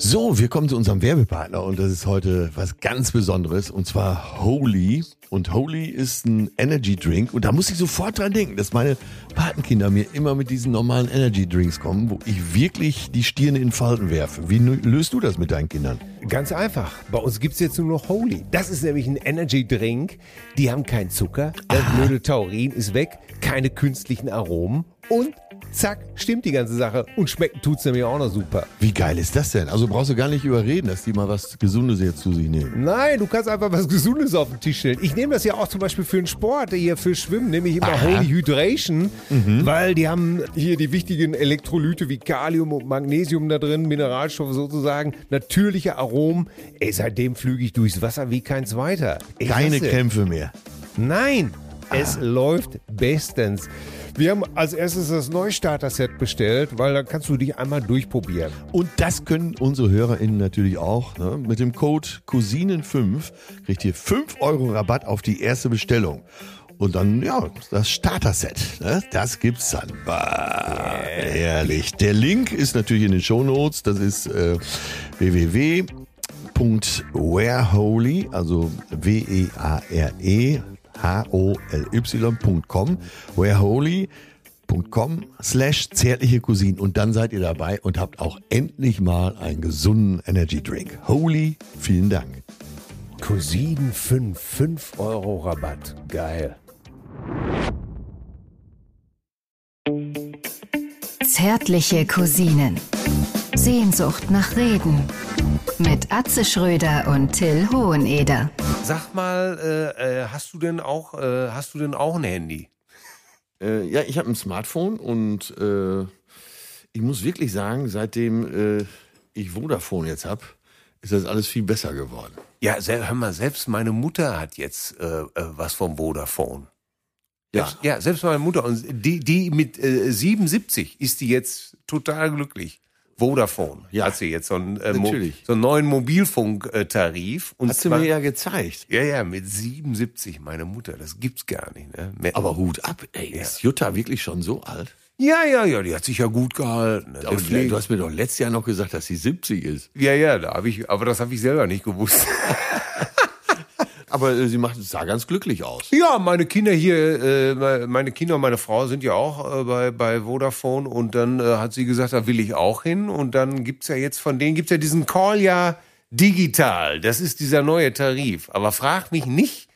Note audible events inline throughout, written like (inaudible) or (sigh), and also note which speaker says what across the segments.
Speaker 1: So, wir kommen zu unserem Werbepartner und das ist heute was ganz Besonderes und zwar Holy. Und Holy ist ein Energy Drink und da muss ich sofort dran denken, dass meine Patenkinder mir immer mit diesen normalen Energy Drinks kommen, wo ich wirklich die Stirne in Falten werfe. Wie löst du das mit deinen Kindern?
Speaker 2: Ganz einfach. Bei uns gibt's jetzt nur noch Holy. Das ist nämlich ein Energy Drink. Die haben keinen Zucker, das blöde Taurin ist weg, keine künstlichen Aromen und zack, stimmt die ganze Sache. Und schmecken tut's nämlich auch noch super.
Speaker 1: Wie geil ist das denn? Also brauchst du gar nicht überreden, dass die mal was Gesundes jetzt zu sich nehmen.
Speaker 2: Nein, du kannst einfach was Gesundes auf den Tisch stellen. Ich nehme das ja auch zum Beispiel für den Sport, hier für Schwimmen, nehme ich immer
Speaker 1: Aha.
Speaker 2: Holy Hydration, weil die haben hier die wichtigen Elektrolyte wie Kalium und Magnesium da drin, Mineralstoffe sozusagen, natürliche Aromen. Ey, seitdem flüge ich durchs Wasser wie kein zweiter. Ich
Speaker 1: Keine Krämpfe mehr.
Speaker 2: Nein, es läuft bestens. Wir haben als erstes das Neustarter-Set bestellt, weil dann kannst du dich einmal durchprobieren.
Speaker 1: Und das können unsere HörerInnen natürlich auch. Ne? Mit dem Code Cousinen5 kriegt ihr 5 Euro Rabatt auf die erste Bestellung. Und dann, ja, das Starter-Set, ne? das gibt's dann. Bah, herrlich. Der Link ist natürlich in den Shownotes. Das ist äh, www.whereholy, also W-E-A-R-E H-O-L-Y.com, whereholy.com slash zärtliche Cousinen und dann seid ihr dabei und habt auch endlich mal einen gesunden Energy Drink. Holy, vielen Dank.
Speaker 2: Cousinen 5, 5 Euro Rabatt. Geil.
Speaker 3: Zärtliche Cousinen. Sehnsucht nach Reden. Mit Atze Schröder und Till Hoheneder.
Speaker 2: Sag mal, äh, äh, hast du denn auch, äh, hast du denn auch ein Handy?
Speaker 1: Äh, ja, ich habe ein Smartphone und äh, ich muss wirklich sagen, seitdem äh, ich Vodafone jetzt habe, ist das alles viel besser geworden.
Speaker 2: Ja, hör mal, selbst meine Mutter hat jetzt äh, äh, was vom Vodafone.
Speaker 1: Ja.
Speaker 2: Selbst, ja, selbst meine Mutter. Und die, die mit äh, 77 ist die jetzt total glücklich. Vodafone
Speaker 1: Ja.
Speaker 2: hat sie jetzt so einen, äh,
Speaker 1: Natürlich.
Speaker 2: so einen neuen Mobilfunktarif. Und
Speaker 1: Hat sie mir ja gezeigt.
Speaker 2: ja, ja, mit 77, meine Mutter, das gibt's gar nicht. Ne? Mehr-
Speaker 1: Aber Hut ab, ey, ist Jutta wirklich schon so alt?
Speaker 2: ja, ja, ja, die hat sich ja gut gehalten. Ne?
Speaker 1: Aber du hast mir doch letztes Jahr noch gesagt, dass sie 70 ist.
Speaker 2: ja, ja, da hab ich, aber das habe ich selber nicht gewusst. (laughs)
Speaker 1: Aber äh, sie macht, sah ganz glücklich aus.
Speaker 2: Ja, meine Kinder hier, äh, me- meine Kinder und meine Frau sind ja auch äh, bei, bei Vodafone und dann äh, hat sie gesagt, da will ich auch hin und dann gibt's ja jetzt von denen gibt's ja diesen Call ja digital. Das ist dieser neue Tarif. Aber frag mich nicht,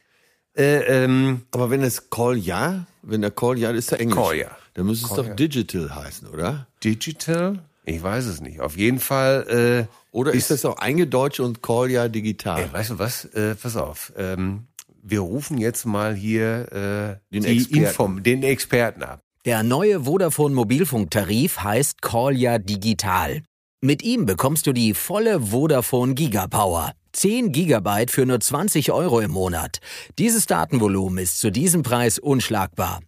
Speaker 2: äh, ähm,
Speaker 1: Aber wenn es Call Ja, wenn der Call Ja, ist der Englisch.
Speaker 2: Call Ja.
Speaker 1: Dann müsste es
Speaker 2: Call
Speaker 1: doch
Speaker 2: Ja.
Speaker 1: Digital heißen, oder?
Speaker 2: digital? Ich weiß es nicht. Auf jeden Fall. Äh,
Speaker 1: Oder ist das auch eingedeutscht und Call Ja digital?
Speaker 2: Ey, weißt du was? Äh, pass auf. Ähm, wir rufen jetzt mal hier äh,
Speaker 1: Den Experten.
Speaker 2: Inform den Experten ab.
Speaker 4: Der neue Vodafone Mobilfunktarif heißt Call Ya Digital. Mit ihm bekommst du die volle Vodafone Gigapower. 10 Gigabyte für nur 20 Euro im Monat. Dieses Datenvolumen ist zu diesem Preis unschlagbar.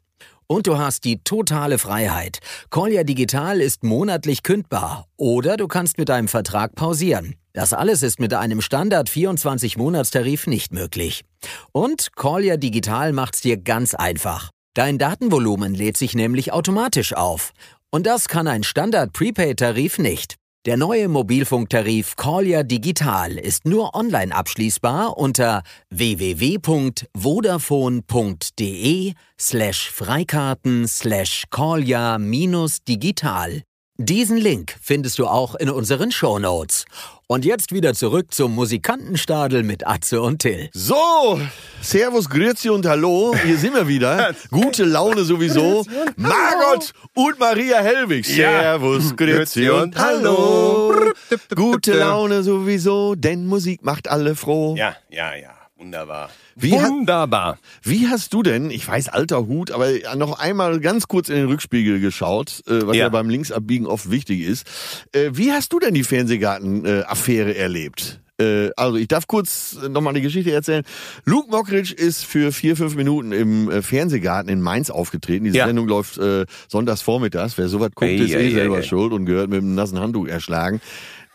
Speaker 4: Und du hast die totale Freiheit. Ya Digital ist monatlich kündbar. Oder du kannst mit deinem Vertrag pausieren. Das alles ist mit einem Standard 24-Monatstarif nicht möglich. Und Call Ya Digital macht's dir ganz einfach. Dein Datenvolumen lädt sich nämlich automatisch auf. Und das kann ein Standard-Prepaid-Tarif nicht. Der neue Mobilfunktarif Call Ya Digital ist nur online abschließbar unter www.vodafone.de slash Freikarten slash callya minus digital. Diesen Link findest du auch in unseren Shownotes. Und jetzt wieder zurück zum Musikantenstadel mit Atze und Till.
Speaker 1: So, Servus, Grüezi und Hallo. Hier sind wir wieder. (laughs) Gute Laune sowieso. Margot und Maria Hellwig. Servus, Grüezi und Hallo. Gute Laune sowieso, denn Musik macht alle froh.
Speaker 2: Ja, ja, ja. Wunderbar.
Speaker 1: Wie,
Speaker 5: Wunderbar.
Speaker 1: wie hast du denn, ich weiß alter Hut, aber noch einmal ganz kurz in den Rückspiegel geschaut, äh, was ja,
Speaker 2: Ja.
Speaker 1: beim Linksabbiegen oft wichtig ist. Äh, wie hast du denn die Fernsehgarten-Affäre erlebt? Äh, also ich darf kurz nochmal die Geschichte erzählen. Luke Mockridge ist für vier, fünf Minuten im äh, Fernsehgarten in Mainz aufgetreten. Diese
Speaker 2: Ja.
Speaker 1: Sendung läuft äh, sonntags vormittags. Wer sowas guckt,
Speaker 2: Ei,
Speaker 1: ist eh
Speaker 2: ei, ei,
Speaker 1: selber schuld und gehört mit einem nassen Handtuch erschlagen.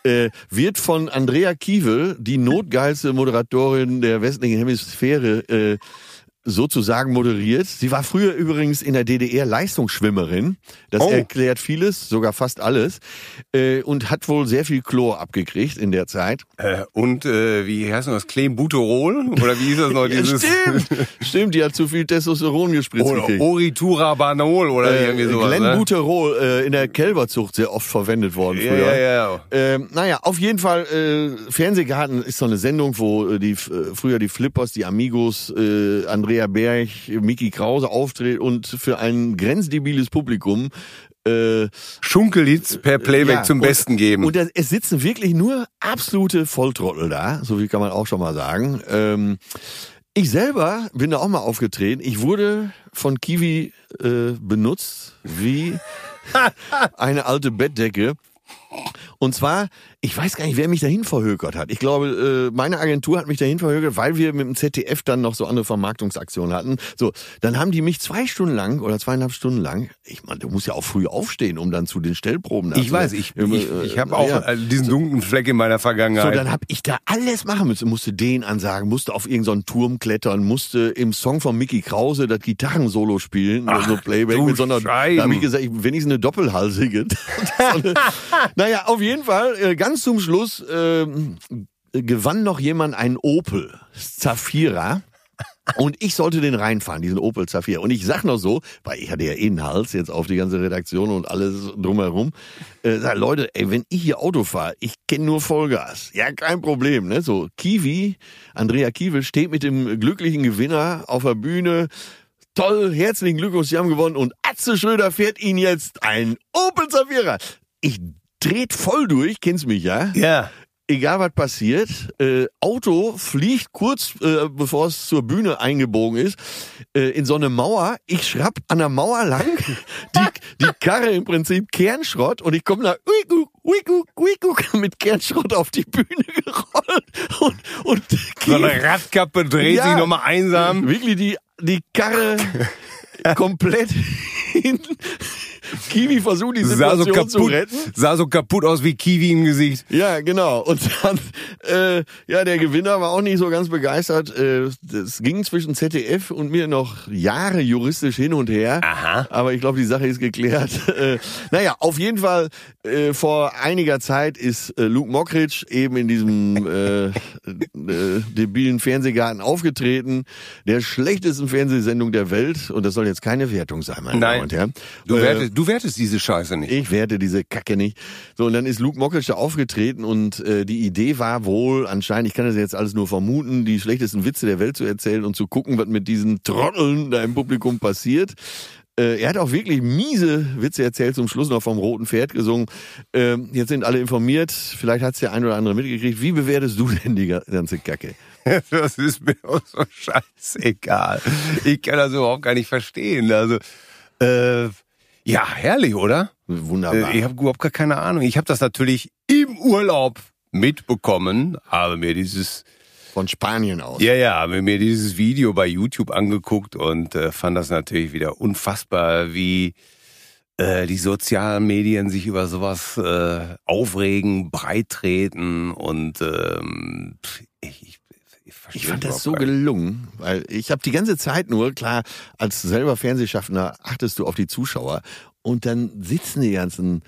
Speaker 1: Äh, wird von Andrea Kiewel, die notgeilste Moderatorin der westlichen Hemisphäre, äh, sozusagen moderiert. Sie war früher übrigens in der DDR Leistungsschwimmerin. Das
Speaker 2: Oh.
Speaker 1: erklärt vieles, sogar fast alles. Äh, und hat wohl sehr viel Chlor abgekriegt in der Zeit.
Speaker 2: Äh, und äh, wie heißt das? Clenbuterol? Oder wie hieß das noch? (laughs)
Speaker 1: Ja,
Speaker 2: dieses
Speaker 1: stimmt, stimmt, die hat zu viel Testosteron gespritzt
Speaker 2: Oder
Speaker 1: gekriegt.
Speaker 2: Oriturabanol oder
Speaker 1: Äh,
Speaker 2: irgendwie sowas. Ne?
Speaker 1: Buterol äh, in der Kälberzucht sehr oft verwendet worden
Speaker 2: Ja,
Speaker 1: früher.
Speaker 2: ja, ja.
Speaker 1: Ähm, naja, auf jeden Fall, äh, Fernsehgarten ist so eine Sendung, wo äh, die früher die Flippers, die Amigos, äh, Andrea Berg, Miki Krause auftreten und für ein grenzdebiles Publikum äh,
Speaker 2: Schunkelitz per Playback
Speaker 1: ja,
Speaker 2: zum
Speaker 1: und-
Speaker 2: Besten geben.
Speaker 1: Und es sitzen wirklich nur absolute Volltrottel da, so viel kann man auch schon mal sagen. Ähm, ich selber bin da auch mal aufgetreten. Ich wurde von Kiwi äh, benutzt wie (laughs) eine alte Bettdecke. Und zwar, ich weiß gar nicht, wer mich dahin verhökert hat. Ich glaube, äh, meine Agentur hat mich dahin verhökert, weil wir mit dem ZDF dann noch so andere Vermarktungsaktionen hatten. So, dann haben die mich zwei Stunden lang oder zweieinhalb Stunden lang, ich meine, du musst ja auch früh aufstehen, um dann zu den Stellproben.
Speaker 2: ich weiß, ich, ich, ich habe auch
Speaker 1: ja.
Speaker 2: äh, diesen dunklen Fleck in meiner
Speaker 1: So,
Speaker 2: Vergangenheit.
Speaker 1: dann habe ich da alles machen müssen. Musste den ansagen, musste auf irgendeinen Turm klettern, musste im Song von Mickey Krause das Gitarrensolo spielen,
Speaker 2: Ach,
Speaker 1: so Playback
Speaker 2: du
Speaker 1: mit so einer. Da habe ich gesagt, ich, wenigstens eine doppelhalsige. (laughs) so eine, (laughs) naja, auf jeden Fall, äh, ganz zum Schluss ähm, gewann noch jemand einen Opel Zafira. Und ich sollte den reinfahren, diesen Opel Zafira. Und ich sag noch so, weil ich hatte ja eh einen Hals jetzt auf die ganze Redaktion und alles drumherum. Äh, sag, Leute, ey, wenn ich hier Auto fahre, ich kenne nur Vollgas. Ja, kein Problem, ne? So, Kiwi, Andrea Kiewel steht mit dem glücklichen Gewinner auf der Bühne. Toll, herzlichen Glückwunsch, Sie haben gewonnen. Und Atze Schröder fährt Ihnen jetzt ein Opel Zafira. Ich dreht voll durch, kennst mich, ja?
Speaker 2: ja.
Speaker 1: egal was passiert, äh, Auto fliegt kurz äh, bevor es zur Bühne eingebogen ist, äh, in so eine Mauer. Ich schrapp an der Mauer lang, (laughs) die, die Karre im Prinzip Kernschrott und ich komme da uiku, uiku, uiku, mit Kernschrott auf die Bühne gerollt und, und
Speaker 2: So eine Radkappe dreht
Speaker 1: Ja.
Speaker 2: sich nochmal einsam.
Speaker 1: wirklich die, die Karre (laughs) komplett hinten. Kiwi versucht die
Speaker 2: Sah so,
Speaker 1: Situation zu
Speaker 2: kaputt,
Speaker 1: retten.
Speaker 2: sah so kaputt aus wie Kiwi im Gesicht.
Speaker 1: Ja, genau. Und dann, äh, ja, der Gewinner war auch nicht so ganz begeistert. Äh, Es ging zwischen ZDF und mir noch Jahre juristisch hin und her.
Speaker 2: Aha.
Speaker 1: Aber ich glaube, die Sache ist geklärt. (laughs) Äh, naja, auf jeden Fall, äh, vor einiger Zeit ist äh, Luke Mockridge eben in diesem äh, äh, debilen Fernsehgarten aufgetreten. Der schlechtesten Fernsehsendung der Welt. Und das soll jetzt keine Wertung sein, meine
Speaker 2: Nein.
Speaker 1: Damen und Herren.
Speaker 2: Du,
Speaker 1: Äh,
Speaker 2: wertest, du wertest diese Scheiße nicht.
Speaker 1: ich werte diese Kacke nicht. So, und dann ist Luke da aufgetreten und äh, die Idee war wohl, anscheinend, ich kann das jetzt alles nur vermuten, die schlechtesten Witze der Welt zu erzählen und zu gucken, was mit diesen Trotteln da im Publikum passiert. Äh, er hat auch wirklich miese Witze erzählt, zum Schluss noch vom Roten Pferd gesungen. Ähm, jetzt sind alle informiert, vielleicht hat's der ein oder andere mitgekriegt. Wie bewertest du denn die ga- ganze Kacke? (laughs)
Speaker 2: Das ist mir auch so scheißegal. Ich kann das überhaupt gar nicht verstehen. Also, äh, ja, herrlich, oder?
Speaker 1: Wunderbar.
Speaker 2: Äh, ich habe überhaupt gar keine Ahnung. Ich habe das natürlich im Urlaub mitbekommen, habe mir dieses,
Speaker 1: Von Spanien aus.
Speaker 2: ja, ja, habe mir dieses Video bei YouTube angeguckt und äh, fand das natürlich wieder unfassbar, wie äh, die sozialen Medien sich über sowas äh, aufregen, breittreten und ähm, ich,
Speaker 1: fand das so gelungen, weil ich habe die ganze Zeit nur, klar, als selber Fernsehschaffender achtest du auf die Zuschauer und dann sitzen die ganzen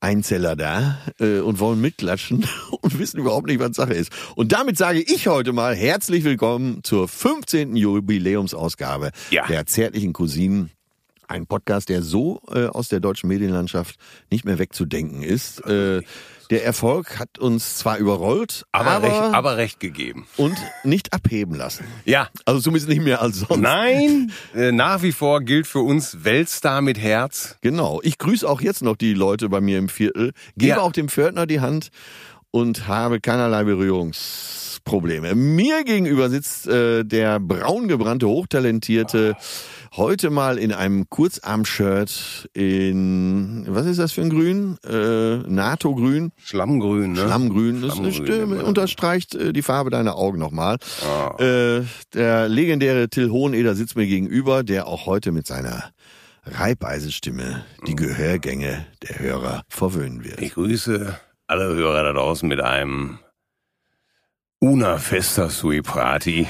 Speaker 1: Einzeller da äh, und wollen mitklatschen (laughs) und wissen überhaupt nicht, was Sache ist. Und damit sage ich heute mal herzlich willkommen zur 15. Jubiläumsausgabe
Speaker 2: Ja.
Speaker 1: der zärtlichen Cousinen. Ein Podcast, der so äh, aus der deutschen Medienlandschaft nicht mehr wegzudenken ist. Äh, der Erfolg hat uns zwar überrollt,
Speaker 2: aber,
Speaker 1: aber,
Speaker 2: recht, aber recht gegeben.
Speaker 1: und nicht abheben lassen.
Speaker 2: Ja.
Speaker 1: Also zumindest nicht mehr als sonst.
Speaker 2: Nein, (laughs) äh, nach wie vor gilt für uns Weltstar mit Herz.
Speaker 1: Genau. Ich grüße auch jetzt noch die Leute bei mir im Viertel, gebe
Speaker 2: Ja.
Speaker 1: auch dem Pförtner die Hand und habe keinerlei Berührungsprobleme. Mir gegenüber sitzt äh, der braungebrannte, hochtalentierte, heute mal in einem Kurzarm-Shirt in, was ist das für ein Grün? Äh, NATO-Grün?
Speaker 2: Schlammgrün, ne?
Speaker 1: Schlammgrün. Das
Speaker 2: Schlammgrün,
Speaker 1: ist,
Speaker 2: das.
Speaker 1: unterstreicht äh, die Farbe deiner Augen nochmal.
Speaker 2: Ah.
Speaker 1: Äh, der legendäre Till Hoheneder sitzt mir gegenüber, der auch heute mit seiner Reibeisenstimme die Gehörgänge der Hörer verwöhnen wird.
Speaker 2: Ich grüße alle Hörer da draußen mit einem Una Festa Sui Prati.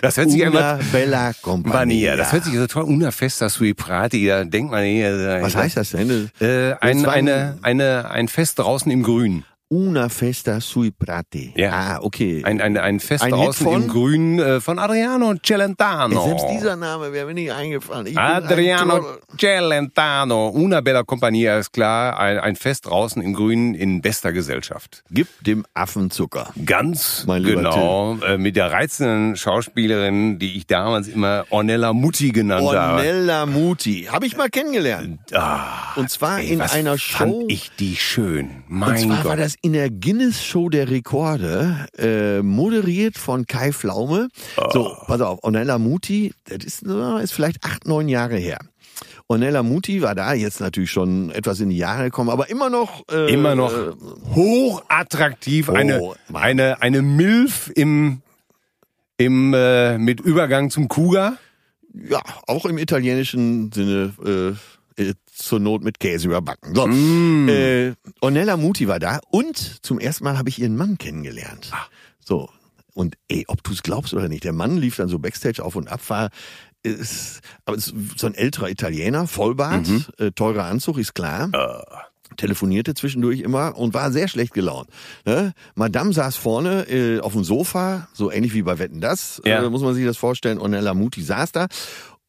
Speaker 2: Das hört sich
Speaker 1: Una
Speaker 2: einfach...
Speaker 1: Bella Compagnia.
Speaker 2: Das hört sich so toll. Una festa sui prati. Da denkt man hier.
Speaker 1: Was heißt das denn?
Speaker 2: Äh, ein, eine, eine, ein Fest draußen im Grün.
Speaker 1: Una festa sui prati.
Speaker 2: Ja.
Speaker 1: Ah, okay.
Speaker 2: Ein, ein, ein Fest
Speaker 1: Ein
Speaker 2: draußen im Grün äh, von Adriano Celentano.
Speaker 1: Selbst dieser Name wäre mir nicht eingefallen. Ich
Speaker 2: Adriano. Celentano. Una bella compagnia ist klar. Ein, ein Fest draußen im Grün in bester Gesellschaft.
Speaker 1: Gib dem Affen Zucker.
Speaker 2: Ganz
Speaker 1: Mein
Speaker 2: genau. Äh, mit der reizenden Schauspielerin, die ich damals immer Ornella Mutti genannt habe.
Speaker 1: Ornella Muti. Habe ich mal kennengelernt.
Speaker 2: Ah,
Speaker 1: Und zwar
Speaker 2: ey,
Speaker 1: in
Speaker 2: was
Speaker 1: einer
Speaker 2: fand
Speaker 1: Show.
Speaker 2: ich die schön. Mein Gott.
Speaker 1: In der Guinness Show der Rekorde, äh, moderiert von Kai Pflaume. So,
Speaker 2: Oh.
Speaker 1: pass auf, Ornella Muti, das ist, ist vielleicht acht, neun Jahre her. Ornella Muti war da, jetzt natürlich schon etwas in die Jahre gekommen, aber immer noch... Äh,
Speaker 2: Immer noch
Speaker 1: Äh,
Speaker 2: hochattraktiv. Eine,
Speaker 1: Oh, Mann.
Speaker 2: eine, eine Milf im, im, äh, mit Übergang zum Kuga.
Speaker 1: ja, auch im italienischen Sinne äh, äh, zur Not mit Käse überbacken. So,
Speaker 2: Mm.
Speaker 1: äh, Ornella Muti war da und zum ersten Mal habe ich ihren Mann kennengelernt.
Speaker 2: Ah.
Speaker 1: So, und ey, ob du es glaubst oder nicht, der Mann lief dann so Backstage auf und ab, war ist, aber ist so ein älterer Italiener, Vollbart,
Speaker 2: Mhm.
Speaker 1: äh, teurer Anzug, ist klar.
Speaker 2: Ah.
Speaker 1: Telefonierte zwischendurch immer und war sehr schlecht gelaunt. Ne? Madame saß vorne äh, auf dem Sofa, so ähnlich wie bei Wetten das,
Speaker 2: Ja.
Speaker 1: äh, muss man sich das vorstellen. Ornella Muti saß da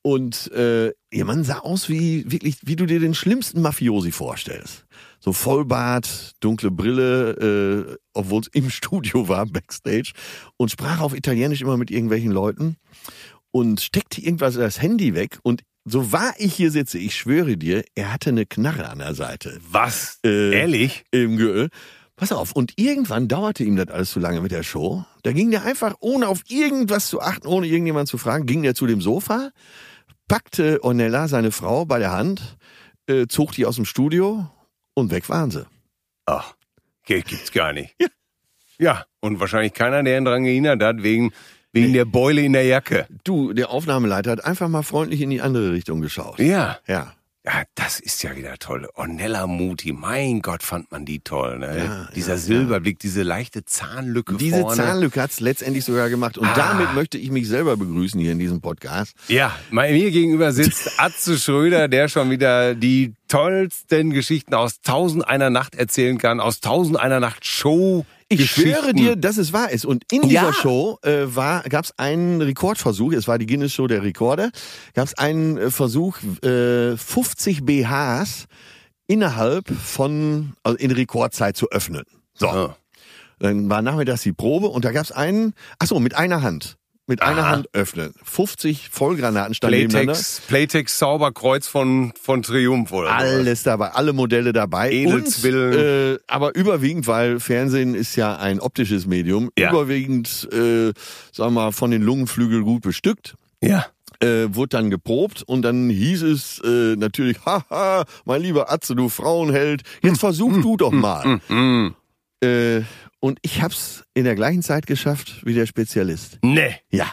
Speaker 1: und äh, ihr Mann sah aus wie wirklich, wie du dir den schlimmsten Mafiosi vorstellst. So Vollbart, dunkle Brille, äh, obwohl es im (laughs) Studio war, Backstage, und sprach auf Italienisch immer mit irgendwelchen Leuten und steckte irgendwas das Handy weg und so wahr ich hier sitze, ich schwöre dir, er hatte eine Knarre an der Seite.
Speaker 2: Was?
Speaker 1: Äh,
Speaker 2: Ehrlich?
Speaker 1: Im Ge Pass auf, und irgendwann dauerte ihm das alles zu lange mit der Show. Da ging der einfach, ohne auf irgendwas zu achten, ohne irgendjemand zu fragen, ging der zu dem Sofa, packte Ornella, seine Frau, bei der Hand, äh, zog die aus dem Studio und weg waren sie.
Speaker 2: Ach, okay, gibt's gar nicht. Ja. Ja, und wahrscheinlich keiner, der ihn dran gehindert hat, wegen, wegen der Beule in der Jacke.
Speaker 1: Du, der Aufnahmeleiter hat einfach mal freundlich in die andere Richtung geschaut.
Speaker 2: Ja.
Speaker 1: Ja.
Speaker 2: Ja, das ist ja wieder toll. Ornella Muti, mein Gott, fand man die toll. Ne?
Speaker 1: Ja,
Speaker 2: Dieser
Speaker 1: ja,
Speaker 2: Silberblick, diese leichte Zahnlücke
Speaker 1: Diese
Speaker 2: vorne.
Speaker 1: Zahnlücke hat's letztendlich sogar gemacht. Und
Speaker 2: Ah.
Speaker 1: damit möchte ich mich selber begrüßen hier in diesem Podcast.
Speaker 2: Ja, mir gegenüber sitzt (laughs) Atze Schröder, der schon wieder die tollsten Geschichten aus Tausend einer Nacht erzählen kann, aus Tausend einer Nacht Show.
Speaker 1: Ich schwöre dir, dass es wahr ist. Und in dieser
Speaker 2: Ja.
Speaker 1: Show äh, war gab es einen Rekordversuch. Es war die Guinness Show der Rekorde. Gab es einen äh, Versuch, äh, 50 BHs innerhalb von also in Rekordzeit zu öffnen. So,
Speaker 2: Ah.
Speaker 1: dann war nachmittags die Probe und da gab es einen. Ach so, mit einer Hand. Mit einer
Speaker 2: Aha.
Speaker 1: Hand öffnen. 50 Vollgranaten standen nebeneinander.
Speaker 2: Playtex, Sauberkreuz von, von Triumph oder.
Speaker 1: Alles dabei, alle Modelle dabei.
Speaker 2: Edelzwillen.
Speaker 1: Äh, aber überwiegend, weil Fernsehen ist ja ein optisches Medium,
Speaker 2: Ja.
Speaker 1: überwiegend, äh, sagen wir mal, von den Lungenflügeln gut bestückt.
Speaker 2: Ja.
Speaker 1: Äh, wurde dann geprobt und dann hieß es äh, natürlich, (laughs) haha, mein lieber Atze, du Frauenheld, jetzt versuch du doch mal.
Speaker 2: Mm.
Speaker 1: Äh, und ich hab's in der gleichen Zeit geschafft wie der Spezialist.
Speaker 2: Nee.
Speaker 1: Ja.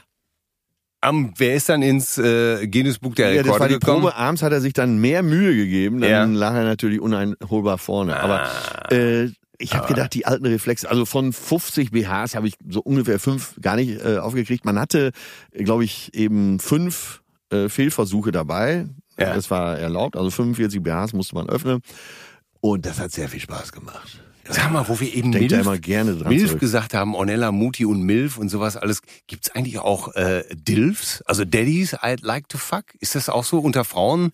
Speaker 2: Am, wer ist dann ins äh, Guinness Buch der
Speaker 1: Ja, das war
Speaker 2: Rekorde
Speaker 1: die
Speaker 2: gekommen?
Speaker 1: Probe. Abends hat er sich dann mehr Mühe gegeben. Dann
Speaker 2: Ja.
Speaker 1: lag er natürlich uneinholbar vorne. Aber äh, ich habe gedacht, die alten Reflexe, also von 50 BHs habe ich so ungefähr fünf gar nicht äh, aufgekriegt. Man hatte, glaube ich, eben fünf äh, Fehlversuche dabei.
Speaker 2: Ja.
Speaker 1: Das war erlaubt. Also 45 BHs musste man öffnen. Und das hat sehr viel Spaß gemacht.
Speaker 2: Sag mal, wo wir eben
Speaker 1: Denk da
Speaker 2: Milf,
Speaker 1: immer gerne dran
Speaker 2: Milf
Speaker 1: zurück.
Speaker 2: gesagt haben, Ornella Muti und Milf und sowas alles. Gibt's eigentlich auch äh, Dilfs? Also Daddies I'd like to fuck? Ist das auch so unter Frauen?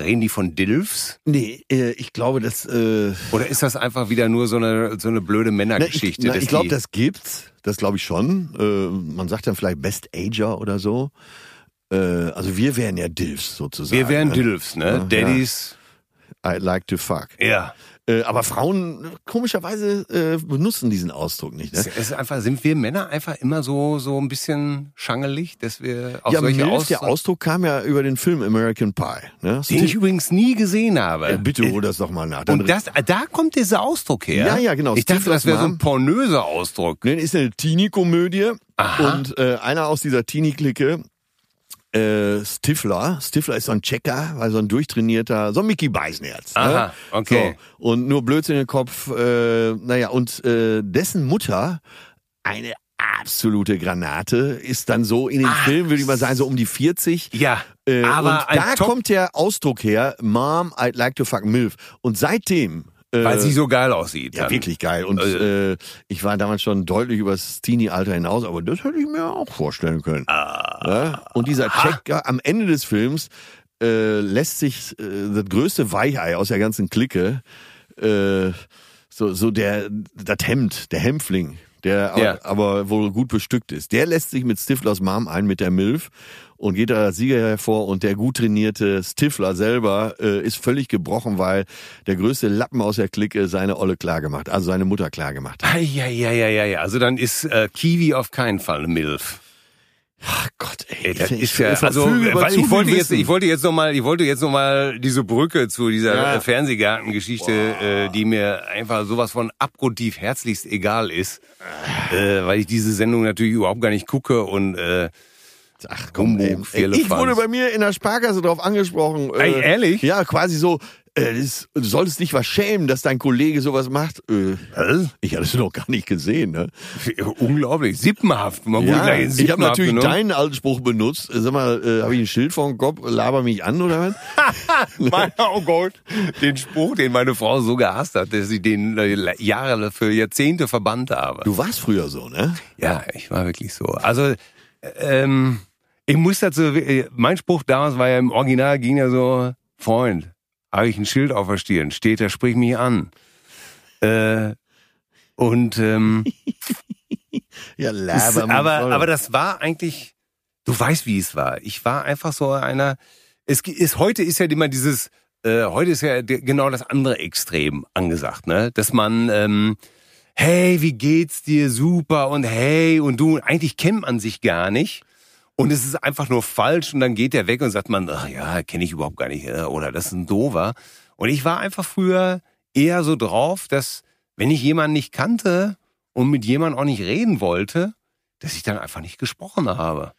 Speaker 2: Reden die von Dilfs?
Speaker 1: Nee, äh, ich glaube, das... Äh,
Speaker 2: Oder ist das einfach wieder nur so eine, so eine blöde
Speaker 1: Na,
Speaker 2: Männergeschichte?
Speaker 1: ich na,
Speaker 2: dass
Speaker 1: ich glaube, das gibt's. Das glaube ich schon. Äh, man sagt dann vielleicht Best Ager oder so. Äh, also wir wären ja Dilfs sozusagen.
Speaker 2: wir wären
Speaker 1: ne?
Speaker 2: Dilfs, ne?
Speaker 1: Ja,
Speaker 2: Daddies.
Speaker 1: I like to fuck.
Speaker 2: Ja.
Speaker 1: Äh, aber Frauen komischerweise äh, benutzen diesen Ausdruck nicht. Ne?
Speaker 2: Es ist einfach, sind wir Männer einfach immer so, so ein bisschen schangelig, dass wir auf
Speaker 1: Ja,
Speaker 2: solche
Speaker 1: Milf,
Speaker 2: Aus
Speaker 1: der Ausdruck kam ja über den Film American Pie. Ne?
Speaker 2: den ich übrigens nie gesehen habe.
Speaker 1: äh, bitte hol das doch mal nach. Dann-
Speaker 2: Und das, da kommt dieser Ausdruck her.
Speaker 1: Ja, ja, genau.
Speaker 2: Ich dachte, das wäre so ein pornöser Ausdruck.
Speaker 1: Ne, ist eine Teenie-Komödie und äh, einer aus dieser Teenie-Clique, äh, Stifler. Stifler ist so ein Checker, weil so ein durchtrainierter, so ein Mickey Beisenherz.
Speaker 2: Aha,
Speaker 1: ne?
Speaker 2: okay.
Speaker 1: So, und nur Blödsinn im Kopf. Äh, naja, und äh, dessen Mutter, eine absolute Granate, ist dann so in den Film, würde ich mal sagen, so um die 40.
Speaker 2: Ja,
Speaker 1: Äh,
Speaker 2: aber
Speaker 1: und da
Speaker 2: Top-
Speaker 1: kommt der Ausdruck her, Mom, I'd like to fuck MILF. Und seitdem... Äh,
Speaker 2: Weil sie so geil aussieht.
Speaker 1: ja,
Speaker 2: dann.
Speaker 1: wirklich geil. Und äh, ich war damals schon deutlich übers Teenie-Alter hinaus, aber das hätte ich mir auch vorstellen können. Ja? Und dieser Checker am Ende des Films äh, lässt sich äh, das größte Weichei aus der ganzen Clique, äh, so, so der, das Hemd, der Hämpfling, der
Speaker 2: Ja.
Speaker 1: aber wohl gut bestückt ist, der lässt sich mit Stiflers Mom ein, mit der Milf und geht da als Sieger hervor und der gut trainierte Stifler selber äh, ist völlig gebrochen, weil der größte Lappen aus der Clique seine Olle klar gemacht, also seine Mutter klar gemacht hat.
Speaker 2: Ja, ja, ja, ja, ja. Also dann ist äh, Kiwi auf keinen Fall eine Milf.
Speaker 1: Ach Gott, ey,
Speaker 2: Ey, das
Speaker 1: ich-
Speaker 2: ist ja,
Speaker 1: ich
Speaker 2: also, weil ich wollte jetzt, ich wollte jetzt noch mal, ich wollte jetzt noch mal diese Brücke zu dieser
Speaker 1: Ja.
Speaker 2: äh, Fernsehgartengeschichte, äh, die mir einfach sowas von abgrundtief herzlichst egal ist, äh, weil ich diese Sendung natürlich überhaupt gar nicht gucke und äh,
Speaker 1: Ach komm, ey.
Speaker 2: Humbug,
Speaker 1: ey, ich
Speaker 2: Firlefanz.
Speaker 1: wurde bei mir in der Sparkasse drauf angesprochen.
Speaker 2: Ey, ehrlich?
Speaker 1: Ja, quasi so, äh, das, du solltest dich was schämen, dass dein Kollege sowas macht. Äh, ich hatte es noch gar nicht gesehen. Ne?
Speaker 2: unglaublich, sippenhaft. Man
Speaker 1: Ja,
Speaker 2: gleich
Speaker 1: ich habe
Speaker 2: sippenhaft
Speaker 1: natürlich
Speaker 2: genommen.
Speaker 1: deinen alten Spruch benutzt. Äh, Sag mal, äh, habe ich ein Schild vor dem Kopf? Laber mich an oder was? (laughs)
Speaker 2: Mein, oh Gott, den Spruch, den meine Frau so gehasst hat, dass ich den äh, Jahre für Jahrzehnte verbannt habe.
Speaker 1: Du warst früher so, ne?
Speaker 2: Ja, ich war wirklich so. Also, ähm, ich muss dazu, äh, mein Spruch damals war ja im Original, ging ja so, Freund, habe ich ein Schild auf der Stirn, steht da, sprich mich an. Äh, und, ähm, (laughs)
Speaker 1: Ja, laber
Speaker 2: aber,
Speaker 1: voll.
Speaker 2: aber das war eigentlich, du weißt, wie es war. Ich war einfach so einer, es ist, heute ist ja immer dieses, äh, heute ist ja genau das andere Extrem angesagt, ne? Dass man, ähm, hey, wie geht's dir? Super und hey und du. Eigentlich kennt man sich gar nicht. Und es ist einfach nur falsch und dann geht der weg und sagt man, ach ja, kenne ich überhaupt gar nicht äh, oder das ist ein Dover. Und ich war einfach früher eher so drauf, dass wenn ich jemanden nicht kannte und mit jemandem auch nicht reden wollte, dass ich dann einfach nicht gesprochen habe.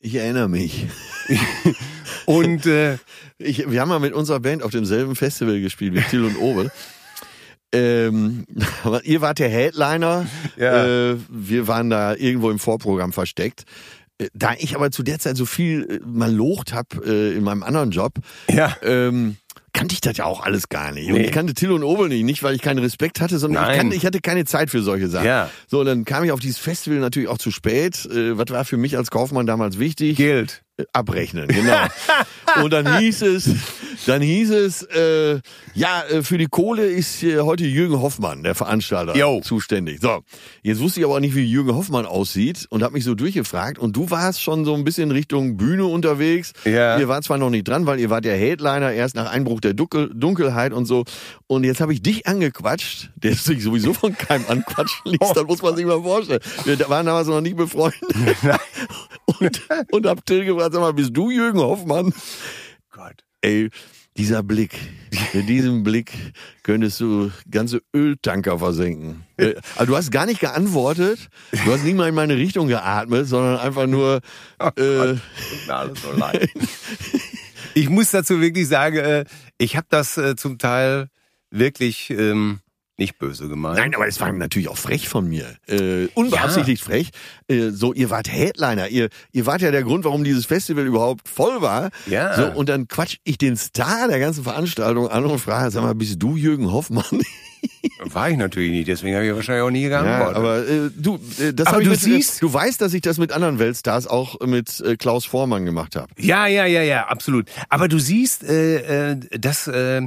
Speaker 1: ich erinnere mich. (laughs)
Speaker 2: Und äh,
Speaker 1: Ich, wir haben mal mit unserer Band auf demselben Festival gespielt wie Till und Owe. (laughs) Ähm, ihr wart der Headliner,
Speaker 2: Ja.
Speaker 1: äh, wir waren da irgendwo im Vorprogramm versteckt. Äh, Da ich aber zu der Zeit so viel äh, mal locht hab äh, in meinem anderen Job,
Speaker 2: ja,
Speaker 1: ähm, kannte ich das ja auch alles gar nicht. Und
Speaker 2: Nee.
Speaker 1: ich kannte Till und Owe nicht, nicht weil ich keinen Respekt hatte, sondern ich, kannte, ich hatte keine Zeit für solche Sachen.
Speaker 2: Ja.
Speaker 1: So, und dann kam ich auf dieses Festival natürlich auch zu spät. Äh, was war für mich als Kaufmann damals wichtig?
Speaker 2: gilt.
Speaker 1: Abrechnen, genau. (laughs) Und dann hieß es, dann hieß es, äh, ja, äh, für die Kohle ist äh, heute Jürgen Hoffmann, der Veranstalter,
Speaker 2: Jo.
Speaker 1: zuständig. So, jetzt wusste ich aber auch nicht, wie Jürgen Hoffmann aussieht und habe mich so durchgefragt. Und du warst schon so ein bisschen Richtung Bühne unterwegs.
Speaker 2: Ja.
Speaker 1: Ihr wart zwar noch nicht dran, weil ihr wart der Headliner erst nach Einbruch der Dunkel Dunkelheit und so. Und jetzt habe ich dich angequatscht, der sich sowieso von keinem anquatschen ließ. Das muss man sich mal vorstellen. Wir waren damals noch nicht befreundet. (laughs) und, und hab Till gefragt, sag mal, bist du Jürgen Hoffmann?
Speaker 2: Gott.
Speaker 1: Ey, dieser Blick, mit diesem Blick könntest du ganze Öltanker versenken. Äh, Aber du hast gar nicht geantwortet, du hast nicht mal in meine Richtung geatmet, sondern einfach nur, äh,
Speaker 2: Tut mir alles so leid. (laughs) Ich muss dazu wirklich sagen, äh, ich habe das äh, zum Teil wirklich ähm, nicht böse gemeint.
Speaker 1: Nein, aber es war natürlich auch frech von mir. Äh, unbeabsichtigt frech. Äh, so, ihr wart Headliner. Ihr, ihr wart ja der Grund, warum dieses Festival überhaupt voll war.
Speaker 2: Ja.
Speaker 1: So, und dann quatsch ich den Star der ganzen Veranstaltung an und frage, sag mal, bist du Jürgen Hoffmann? (laughs)
Speaker 2: War ich natürlich nicht, deswegen habe ich wahrscheinlich auch nie
Speaker 1: Ja,
Speaker 2: geantwortet.
Speaker 1: aber äh, du, äh, das
Speaker 2: Aber du
Speaker 1: mit,
Speaker 2: siehst-
Speaker 1: äh, du weißt, dass ich das mit anderen Weltstars auch mit äh, Klaus Vormann gemacht habe.
Speaker 2: Ja, ja, ja, ja, absolut. Aber du siehst, äh, äh, dass, äh,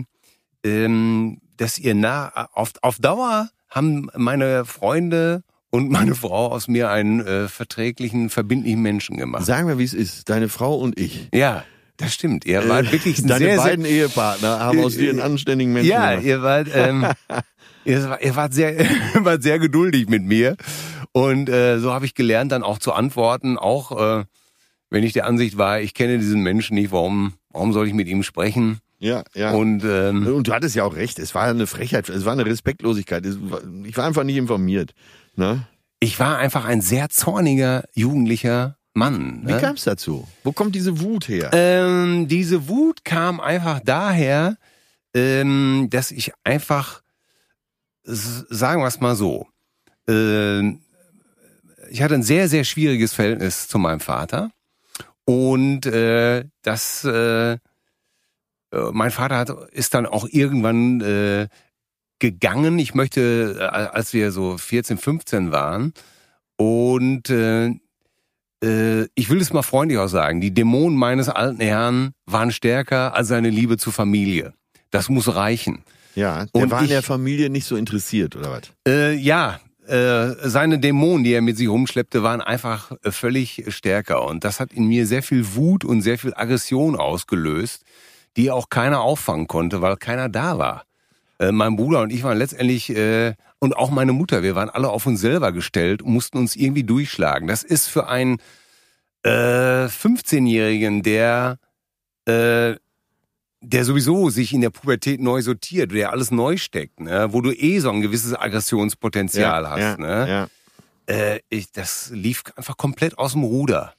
Speaker 2: ähm, dass ihr nah auf, auf Dauer haben meine Freunde und meine Frau aus mir einen äh, verträglichen, verbindlichen Menschen gemacht.
Speaker 1: Sag mir, wie es ist. Deine Frau und ich.
Speaker 2: Ja, das stimmt. Ihr wart wirklich ein
Speaker 1: Deine
Speaker 2: sehr, sehr,
Speaker 1: beiden Ehepartner haben aus dir einen anständigen Menschen
Speaker 2: Ja,
Speaker 1: gemacht.
Speaker 2: ihr wart, ähm, (laughs) ihr, wart- ihr wart sehr, (laughs) wart sehr geduldig mit mir. Und äh, so habe ich gelernt, dann auch zu antworten, auch äh, wenn ich der Ansicht war, ich kenne diesen Menschen nicht, warum, warum soll ich mit ihm sprechen?
Speaker 1: Ja, ja.
Speaker 2: Und ähm,
Speaker 1: Und du hattest ja auch recht. Es war eine Frechheit, es war eine Respektlosigkeit. Es war- Ich war einfach nicht informiert. Ne?
Speaker 2: ich war einfach ein sehr zorniger jugendlicher Mann.
Speaker 1: Wie
Speaker 2: Ne?
Speaker 1: kam es dazu? Wo kommt diese Wut her?
Speaker 2: Ähm, diese Wut kam einfach daher, ähm, dass ich einfach, sagen wir es mal so, ähm, ich hatte ein sehr, sehr schwieriges Verhältnis zu meinem Vater. Und äh, das, äh mein Vater hat, ist dann auch irgendwann äh, gegangen. Ich möchte, äh, als wir so 14, 15 waren. Und äh, äh, ich will es mal freundlich auch sagen, die Dämonen meines alten Herrn waren stärker als seine Liebe zur Familie. Das muss reichen.
Speaker 1: Ja, der und war in der Familie nicht so interessiert, oder was?
Speaker 2: Äh, ja, äh, seine Dämonen, die er mit sich rumschleppte, waren einfach äh, völlig stärker. Und das hat in mir sehr viel Wut und sehr viel Aggression ausgelöst, die auch keiner auffangen konnte, weil keiner da war. Äh, mein Bruder und ich waren letztendlich, äh, und auch meine Mutter, wir waren alle auf uns selber gestellt und mussten uns irgendwie durchschlagen. Das ist für einen äh, 15-Jährigen, der äh, der sowieso sich in der Pubertät neu sortiert, der alles neu steckt, ne? wo du eh so ein gewisses Aggressionspotenzial
Speaker 1: ja,
Speaker 2: hast.
Speaker 1: Ja,
Speaker 2: ne?
Speaker 1: ja.
Speaker 2: Äh, ich, das lief einfach komplett aus dem Ruder.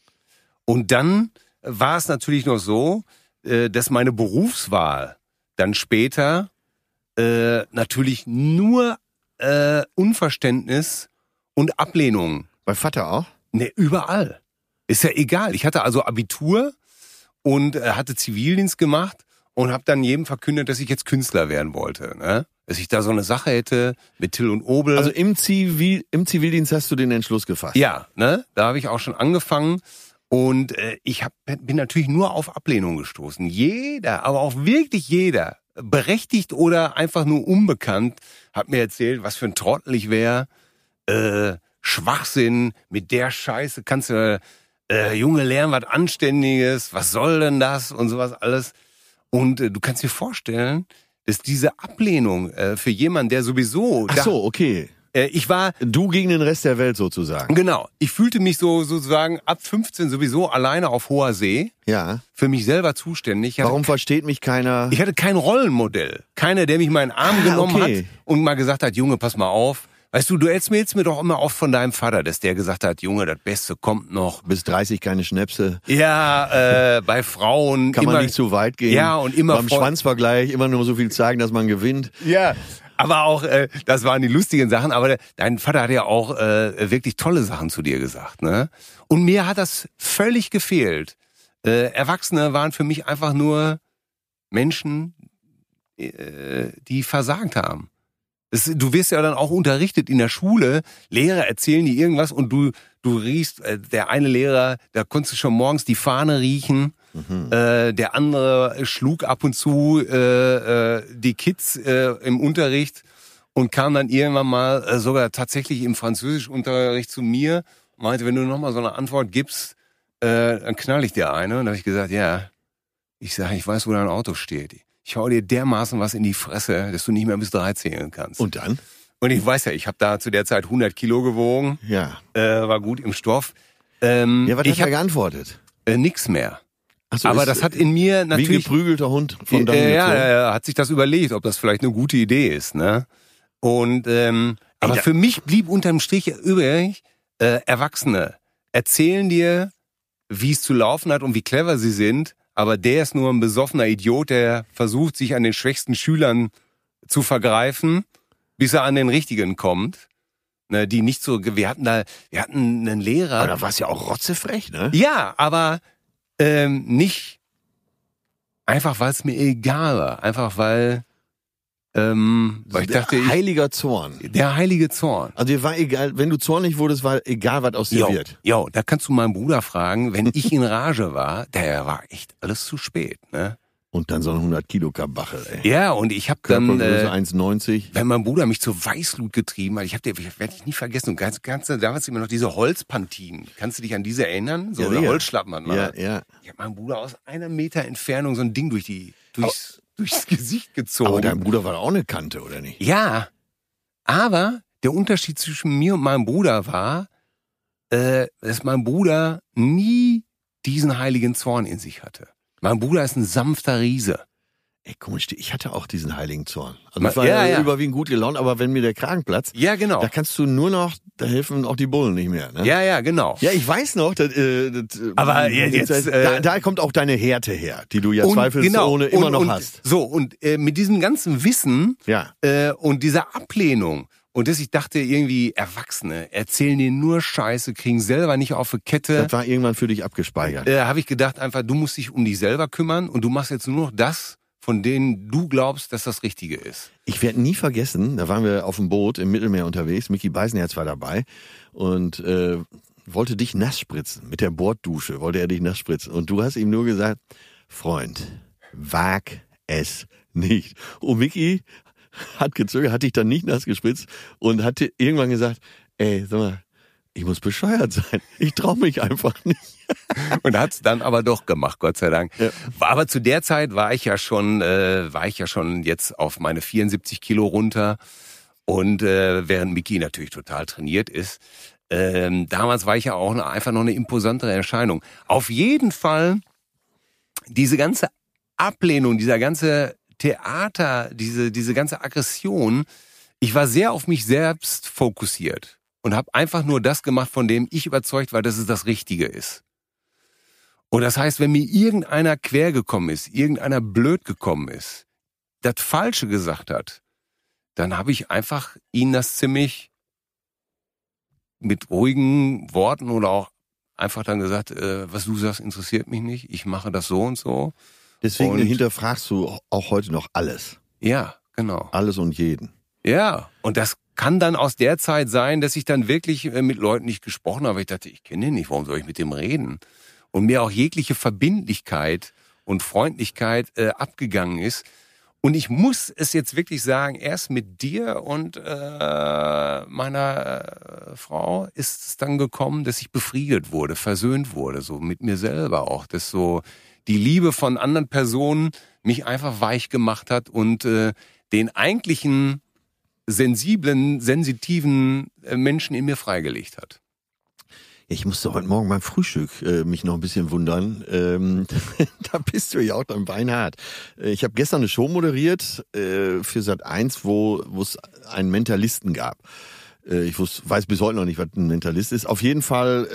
Speaker 2: Und dann war es natürlich noch so, äh, dass meine Berufswahl dann später äh, natürlich nur äh, Unverständnis und Ablehnung.
Speaker 1: Bei Vater auch?
Speaker 2: Ne, überall. Ist ja egal. Ich hatte also Abitur und äh, hatte Zivildienst gemacht und habe dann jedem verkündet, dass ich jetzt Künstler werden wollte. Ne? Dass ich da so eine Sache hätte mit Till und Obel.
Speaker 1: Also im, Zivil, im Zivildienst hast du den Entschluss gefasst?
Speaker 2: Ja, ne? da habe ich auch schon angefangen. Und äh, ich hab, bin natürlich nur auf Ablehnung gestoßen. Jeder, aber auch wirklich jeder, berechtigt oder einfach nur unbekannt, hat mir erzählt, was für ein Trottel ich wäre. Äh, Schwachsinn, mit der Scheiße kannst du, äh, Junge, lernen was Anständiges, was soll denn das und sowas alles. Und äh, du kannst dir vorstellen, dass diese Ablehnung äh, für jemanden, der sowieso.
Speaker 1: Ach so, okay.
Speaker 2: Äh, ich war.
Speaker 1: Du gegen den Rest der Welt sozusagen.
Speaker 2: Genau. Ich fühlte mich so sozusagen ab 15 sowieso alleine auf hoher See.
Speaker 1: Ja.
Speaker 2: Für mich selber zuständig.
Speaker 1: Warum versteht mich keiner?
Speaker 2: Ich hatte kein Rollenmodell. Keiner, der mich mal in den Arm ah, genommen okay. hat und mal gesagt hat, Junge, pass mal auf Weißt du, du erzählst mir doch immer oft von deinem Vater, dass der gesagt hat, Junge, das Beste kommt noch.
Speaker 1: Bis 30 keine Schnäpse.
Speaker 2: Ja, äh, bei Frauen.
Speaker 1: Kann
Speaker 2: immer,
Speaker 1: man nicht zu weit gehen.
Speaker 2: Ja, und immer.
Speaker 1: Beim Schwanzvergleich immer nur so viel zeigen, dass man gewinnt.
Speaker 2: Ja. Aber auch, äh, das waren die lustigen Sachen, aber dein Vater hat ja auch äh, wirklich tolle Sachen zu dir gesagt. Ne? Und mir hat das völlig gefehlt. Äh, Erwachsene waren für mich einfach nur Menschen, äh, die versagt haben. Das, du wirst ja dann auch unterrichtet in der Schule. Lehrer erzählen dir irgendwas und du, du riechst, äh, der eine Lehrer, da konntest du schon morgens die Fahne riechen. Mhm. Äh, der andere schlug ab und zu äh, äh, die Kids äh, im Unterricht und kam dann irgendwann mal äh, sogar tatsächlich im Französischunterricht zu mir und meinte, wenn du nochmal so eine Antwort gibst, äh, dann knall ich dir eine. Und da habe ich gesagt, ja, ich sage, ich weiß, wo dein Auto steht ich hau dir dermaßen was in die Fresse, dass du nicht mehr bis drei zählen kannst.
Speaker 1: Und dann?
Speaker 2: Und ich weiß ja, ich habe da zu der Zeit 100 Kilo gewogen.
Speaker 1: Ja.
Speaker 2: Äh, war gut im Stoff. Ähm,
Speaker 1: ja, was
Speaker 2: ich
Speaker 1: hat er geantwortet?
Speaker 2: Äh, nix mehr. So, Aber das hat in mir natürlich...
Speaker 1: Wie geprügelter Hund von
Speaker 2: dann äh, Ja, er hat sich das überlegt, ob das vielleicht eine gute Idee ist. Ne? Und ähm, aber für mich blieb unterm Strich übrig, äh, Erwachsene erzählen dir, wie es zu laufen hat und wie clever sie sind, aber der ist nur ein besoffener Idiot, der versucht, sich an den schwächsten Schülern zu vergreifen, bis er an den richtigen kommt. Ne, die nicht so, wir hatten da, wir hatten einen Lehrer.
Speaker 1: Aber da war es ja auch rotzefrech, ne?
Speaker 2: Ja, aber ähm, nicht einfach, weil es mir egal war. Einfach weil ähm, weil ich
Speaker 1: der
Speaker 2: dachte,
Speaker 1: heiliger Zorn.
Speaker 2: Der heilige Zorn.
Speaker 1: Also dir war egal, wenn du zornig wurdest, war egal, was aus dir
Speaker 2: jo,
Speaker 1: wird.
Speaker 2: Jo, da kannst du meinen Bruder fragen, wenn ich in Rage war, der war echt alles zu spät, ne?
Speaker 1: Und dann so ein 100 Kilo Kabachel, ey.
Speaker 2: Ja, und ich habe dann
Speaker 1: äh, 1,90.
Speaker 2: Wenn mein Bruder mich zur Weißglut getrieben hat, ich habe ich werde ich nie vergessen, und ganz, ganz damals immer noch diese Holzpantinen. Kannst du dich an diese erinnern? So
Speaker 1: ja,
Speaker 2: eine Holzschlappen hat man.
Speaker 1: Ja, ja.
Speaker 2: Ich habe meinem Bruder aus einer Meter Entfernung so ein Ding durch die durchs durchs Gesicht gezogen.
Speaker 1: Aber dein Bruder war auch eine Kante, oder nicht?
Speaker 2: Ja. Aber der Unterschied zwischen mir und meinem Bruder war, äh, dass mein Bruder nie diesen heiligen Zorn in sich hatte. Mein Bruder ist ein sanfter Riese.
Speaker 1: Ey, komisch, ich hatte auch diesen heiligen Zorn. Also ich war ja, ja. überwiegend gut gelaunt, aber wenn mir der Kragen platzt,
Speaker 2: ja, genau.
Speaker 1: da kannst du nur noch, da helfen auch die Bullen nicht mehr. Ne?
Speaker 2: Ja, ja, genau.
Speaker 1: Ja, ich weiß noch, das, äh, das,
Speaker 2: äh, aber jetzt,
Speaker 1: das, äh, da, da, kommt auch deine Härte her, die du ja zweifelsohne genau, immer
Speaker 2: und,
Speaker 1: noch
Speaker 2: und,
Speaker 1: hast.
Speaker 2: So, und äh, mit diesem ganzen Wissen
Speaker 1: ja.
Speaker 2: äh, und dieser Ablehnung Und dass ich dachte, irgendwie Erwachsene erzählen dir nur Scheiße, kriegen selber nicht auf die Kette.
Speaker 1: Das war irgendwann für dich abgespeichert.
Speaker 2: Äh, Habe ich gedacht, einfach, du musst dich um dich selber kümmern und du machst jetzt nur noch das, von denen du glaubst, dass das Richtige ist.
Speaker 1: Ich werde nie vergessen, da waren wir auf dem Boot im Mittelmeer unterwegs, Mickey Beisenherz war dabei und äh, wollte dich nass spritzen. Mit der Borddusche wollte er dich nass spritzen. Und du hast ihm nur gesagt, Freund, wag es nicht. Und Mickey hat gezögert, hat dich dann nicht nass gespritzt und hat dir irgendwann gesagt, ey, sag mal, ich muss bescheuert sein. Ich traue mich einfach nicht. (laughs)
Speaker 2: Und hat's dann aber doch gemacht, Gott sei Dank.
Speaker 1: Ja.
Speaker 2: Aber zu der Zeit war ich ja schon, äh, war ich ja schon jetzt auf meine 74 Kilo runter. Und äh, während Miki natürlich total trainiert ist, ähm, damals war ich ja auch einfach noch eine imposantere Erscheinung. Auf jeden Fall diese ganze Ablehnung, dieser ganze Theater, diese, diese ganze Aggression, ich war sehr auf mich selbst fokussiert und habe einfach nur das gemacht, von dem ich überzeugt war, dass es das Richtige ist. Und das heißt, wenn mir irgendeiner quer gekommen ist, irgendeiner blöd gekommen ist, das Falsche gesagt hat, dann habe ich einfach ihn das ziemlich mit ruhigen Worten oder auch einfach dann gesagt, äh, was du sagst, interessiert mich nicht, ich mache das so und so.
Speaker 1: Deswegen
Speaker 2: Und-
Speaker 1: hinterfragst du auch heute noch alles.
Speaker 2: Ja, genau.
Speaker 1: Alles und jeden.
Speaker 2: Ja, und das kann dann aus der Zeit sein, dass ich dann wirklich äh, mit Leuten nicht gesprochen habe. Ich dachte, ich kenne den nicht, warum soll ich mit dem reden? Und mir auch jegliche Verbindlichkeit und Freundlichkeit äh, abgegangen ist. Und ich muss es jetzt wirklich sagen, erst mit dir und äh, meiner äh, Frau ist es dann gekommen, dass ich befriedet wurde, versöhnt wurde, so mit mir selber auch, dass so die Liebe von anderen Personen mich einfach weich gemacht hat und äh, den eigentlichen sensiblen, sensitiven äh, Menschen in mir freigelegt hat.
Speaker 1: Ich musste heute Morgen beim Frühstück äh, mich noch ein bisschen wundern. Ähm, (laughs) da bist du ja auch dann beinhart. Äh, Ich habe gestern eine Show moderiert äh, für Sat 1, wo wo es einen Mentalisten gab. Äh, ich wus, weiß bis heute noch nicht, was ein Mentalist ist. Auf jeden Fall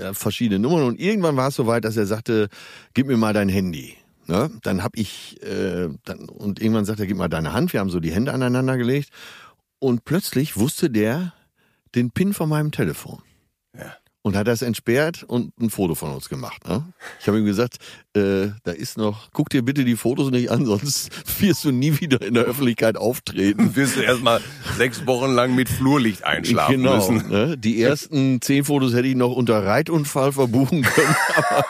Speaker 1: äh, verschiedene Nummern. Und irgendwann war es soweit, dass er sagte, gib mir mal dein Handy. Ne? Dann habe ich, äh, dann, und irgendwann sagt er, gib mal deine Hand. Wir haben so die Hände aneinander gelegt. Und plötzlich wusste der den PIN von meinem Telefon. Und hat das entsperrt und ein Foto von uns gemacht. Ne? Ich habe ihm gesagt, äh, da ist noch, guck dir bitte die Fotos nicht an, (laughs) sonst wirst du nie wieder in der Öffentlichkeit auftreten. (laughs)
Speaker 2: Wirst du erstmal sechs Wochen lang mit Flurlicht einschlafen
Speaker 1: genau.
Speaker 2: müssen.
Speaker 1: Ne? Die ersten zehn Fotos hätte ich noch unter Reitunfall verbuchen können. (laughs)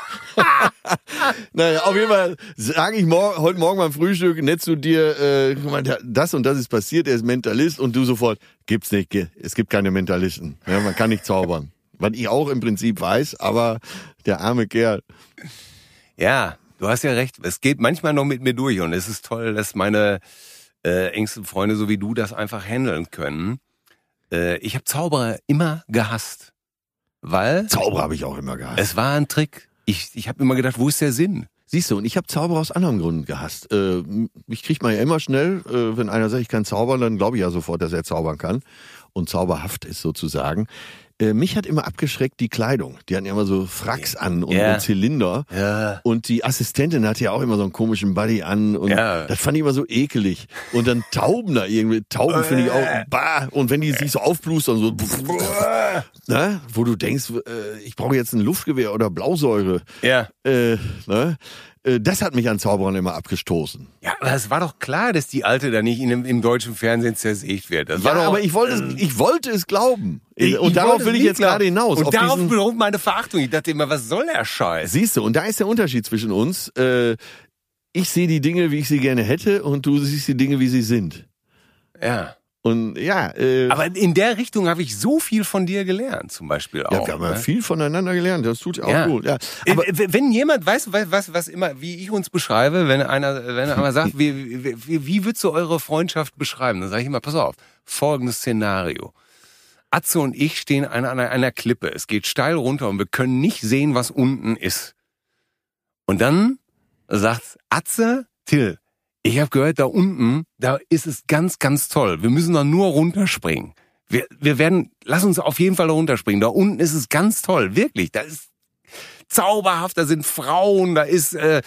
Speaker 1: Naja, auf jeden Fall sage ich mor heute Morgen beim Frühstück nett zu dir, äh, das und das ist passiert, er ist Mentalist und du sofort, gibt's nicht, es gibt keine Mentalisten. Ja, man kann nicht zaubern. Was ich auch im Prinzip weiß, aber der arme Kerl.
Speaker 2: Ja, du hast ja recht. Es geht manchmal noch mit mir durch und es ist toll, dass meine äh, engsten Freunde so wie du das einfach handeln können. Äh, ich habe Zauberer immer gehasst, weil
Speaker 1: Zauber habe ich auch immer gehasst.
Speaker 2: es war ein Trick. Ich, ich habe immer gedacht, wo ist der Sinn?
Speaker 1: Siehst du, und ich habe Zauber aus anderen Gründen gehasst. Äh, mich kriegt man ja immer schnell, äh, wenn einer sagt, ich kann zaubern, dann glaube ich ja sofort, dass er zaubern kann. Und zauberhaft ist sozusagen. Äh, mich hat immer abgeschreckt die Kleidung. Die hatten ja immer so Fracks an und, und Zylinder.
Speaker 2: Ja.
Speaker 1: Und die Assistentin hatte ja auch immer so einen komischen Buddy an. Und
Speaker 2: Ja.
Speaker 1: das fand ich immer so ekelig. Und dann Tauben da irgendwie. Tauben finde ich auch. Bah. Und wenn die sich so aufblustern, so. Ne? Wo du denkst, äh, ich brauche jetzt ein Luftgewehr oder Blausäure.
Speaker 2: Ja.
Speaker 1: Äh, ne? Äh, Das hat mich an Zauberern immer abgestoßen.
Speaker 2: Ja, aber es war doch klar, dass die Alte da nicht in, im deutschen Fernsehen zersägt wird. Das
Speaker 1: Ja,
Speaker 2: war doch,
Speaker 1: aber ich wollte, es, ich wollte es glauben.
Speaker 2: Ich-
Speaker 1: und
Speaker 2: ich
Speaker 1: darauf will ich jetzt gerade hinaus.
Speaker 2: Und
Speaker 1: auf
Speaker 2: darauf beruht meine Verachtung. Ich dachte immer, was soll der Scheiß?
Speaker 1: Siehst du, und da ist der Unterschied zwischen uns. Äh, ich sehe die Dinge, wie ich sie gerne hätte, und du siehst die Dinge, wie sie sind.
Speaker 2: Ja.
Speaker 1: Und ja, äh,
Speaker 2: Aber in der Richtung habe ich so viel von dir gelernt, zum Beispiel
Speaker 1: ja,
Speaker 2: auch.
Speaker 1: wir haben ja
Speaker 2: ne?
Speaker 1: viel voneinander gelernt. Das tut auch
Speaker 2: Ja.
Speaker 1: gut. Ja. Aber
Speaker 2: Äh, w- wenn jemand, weißt du, was, was, immer, wie ich uns beschreibe, wenn einer, wenn einer sagt, wie, wie, wie, wie würdest du eure Freundschaft beschreiben? Dann sage ich immer, pass auf, folgendes Szenario. Atze und ich stehen an einer, einer Klippe. Es geht steil runter und wir können nicht sehen, was unten ist. Und dann sagt Atze, Till, ich habe gehört, da unten, da ist es ganz, ganz toll. Wir müssen da nur runterspringen. Wir, wir werden, lass uns auf jeden Fall da runterspringen. Da unten ist es ganz toll, wirklich. Da ist zauberhaft, da sind Frauen, da ist äh,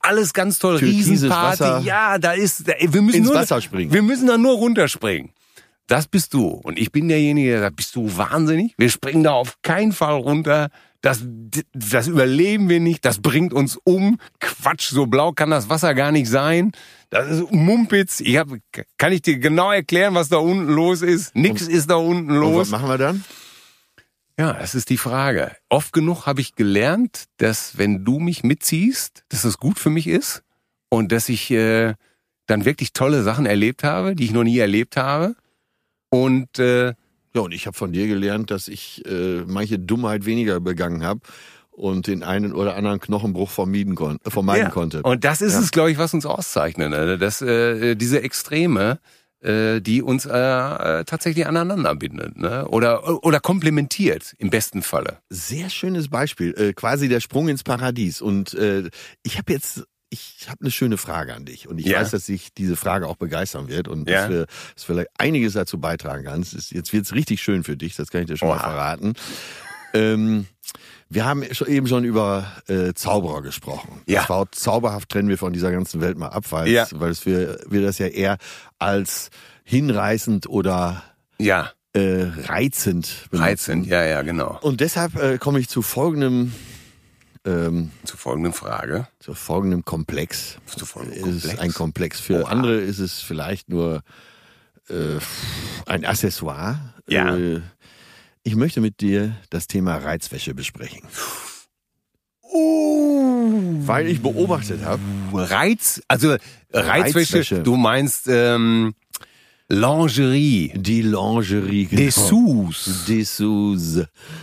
Speaker 2: alles ganz toll,
Speaker 1: Türkises
Speaker 2: Riesenparty.
Speaker 1: Wasser.
Speaker 2: Ja, da ist, da, wir müssen
Speaker 1: Ins
Speaker 2: nur,
Speaker 1: Wasser springen.
Speaker 2: Wir müssen da nur runterspringen. Das bist du. Und ich bin derjenige, der sagt, bist du wahnsinnig? Wir springen da auf keinen Fall runter. Das, das überleben wir nicht. Das bringt uns um. Quatsch, so blau kann das Wasser gar nicht sein. Das ist Mumpitz. Ich hab, kann ich dir genau erklären, was da unten los ist? Nix ist da unten
Speaker 1: Und was
Speaker 2: los.
Speaker 1: machen wir dann?
Speaker 2: Ja, das ist die Frage. Oft genug habe ich gelernt, dass wenn du mich mitziehst, dass das gut für mich ist und dass ich äh, dann wirklich tolle Sachen erlebt habe, die ich noch nie erlebt habe. Und äh,
Speaker 1: Ja, und ich habe von dir gelernt, dass ich äh, manche Dummheit weniger begangen habe und den einen oder anderen Knochenbruch vermieden kon äh, vermeiden
Speaker 2: ja.
Speaker 1: konnte.
Speaker 2: Und das ist
Speaker 1: Ja.
Speaker 2: es, glaube ich, was uns auszeichnet. Ne? Dass äh, diese Extreme, äh, die uns äh, äh, tatsächlich aneinander bindet, ne? Oder oder komplementiert im besten Falle.
Speaker 1: Sehr schönes Beispiel, äh, quasi der Sprung ins Paradies. Und äh, ich habe jetzt, ich habe eine schöne Frage an dich. Und ich
Speaker 2: Ja.
Speaker 1: weiß, dass dich diese Frage auch begeistern wird und
Speaker 2: Ja.
Speaker 1: dass, wir, dass du vielleicht einiges dazu beitragen kannst. Jetzt wird's richtig schön für dich, das kann ich dir schon mal
Speaker 2: Oha.
Speaker 1: verraten. Ähm, wir haben eben schon über äh, Zauberer gesprochen.
Speaker 2: Ja.
Speaker 1: Das Wort zauberhaft trennen wir von dieser ganzen Welt mal ab, weil,
Speaker 2: Ja.
Speaker 1: es- weil wir, wir das ja eher als hinreißend oder
Speaker 2: Ja,
Speaker 1: äh, reizend benutzen.
Speaker 2: reizend. Ja, ja, genau.
Speaker 1: Und deshalb äh, komme ich zu folgendem, ähm,
Speaker 2: Zur folgenden Frage.
Speaker 1: zu folgendem Komplex.
Speaker 2: Zu folgendem Komplex.
Speaker 1: ist ein Komplex. Für
Speaker 2: Oha.
Speaker 1: andere ist es vielleicht nur äh, ein Accessoire.
Speaker 2: Ja.
Speaker 1: Äh, ich möchte mit dir das Thema Reizwäsche besprechen.
Speaker 2: Uh.
Speaker 1: Weil ich beobachtet habe,
Speaker 2: Reiz, also Reizwäsche,
Speaker 1: Reizwäsche.
Speaker 2: du meinst ähm, Lingerie,
Speaker 1: die Lingerie. genau.
Speaker 2: Dessous.
Speaker 1: Dessous.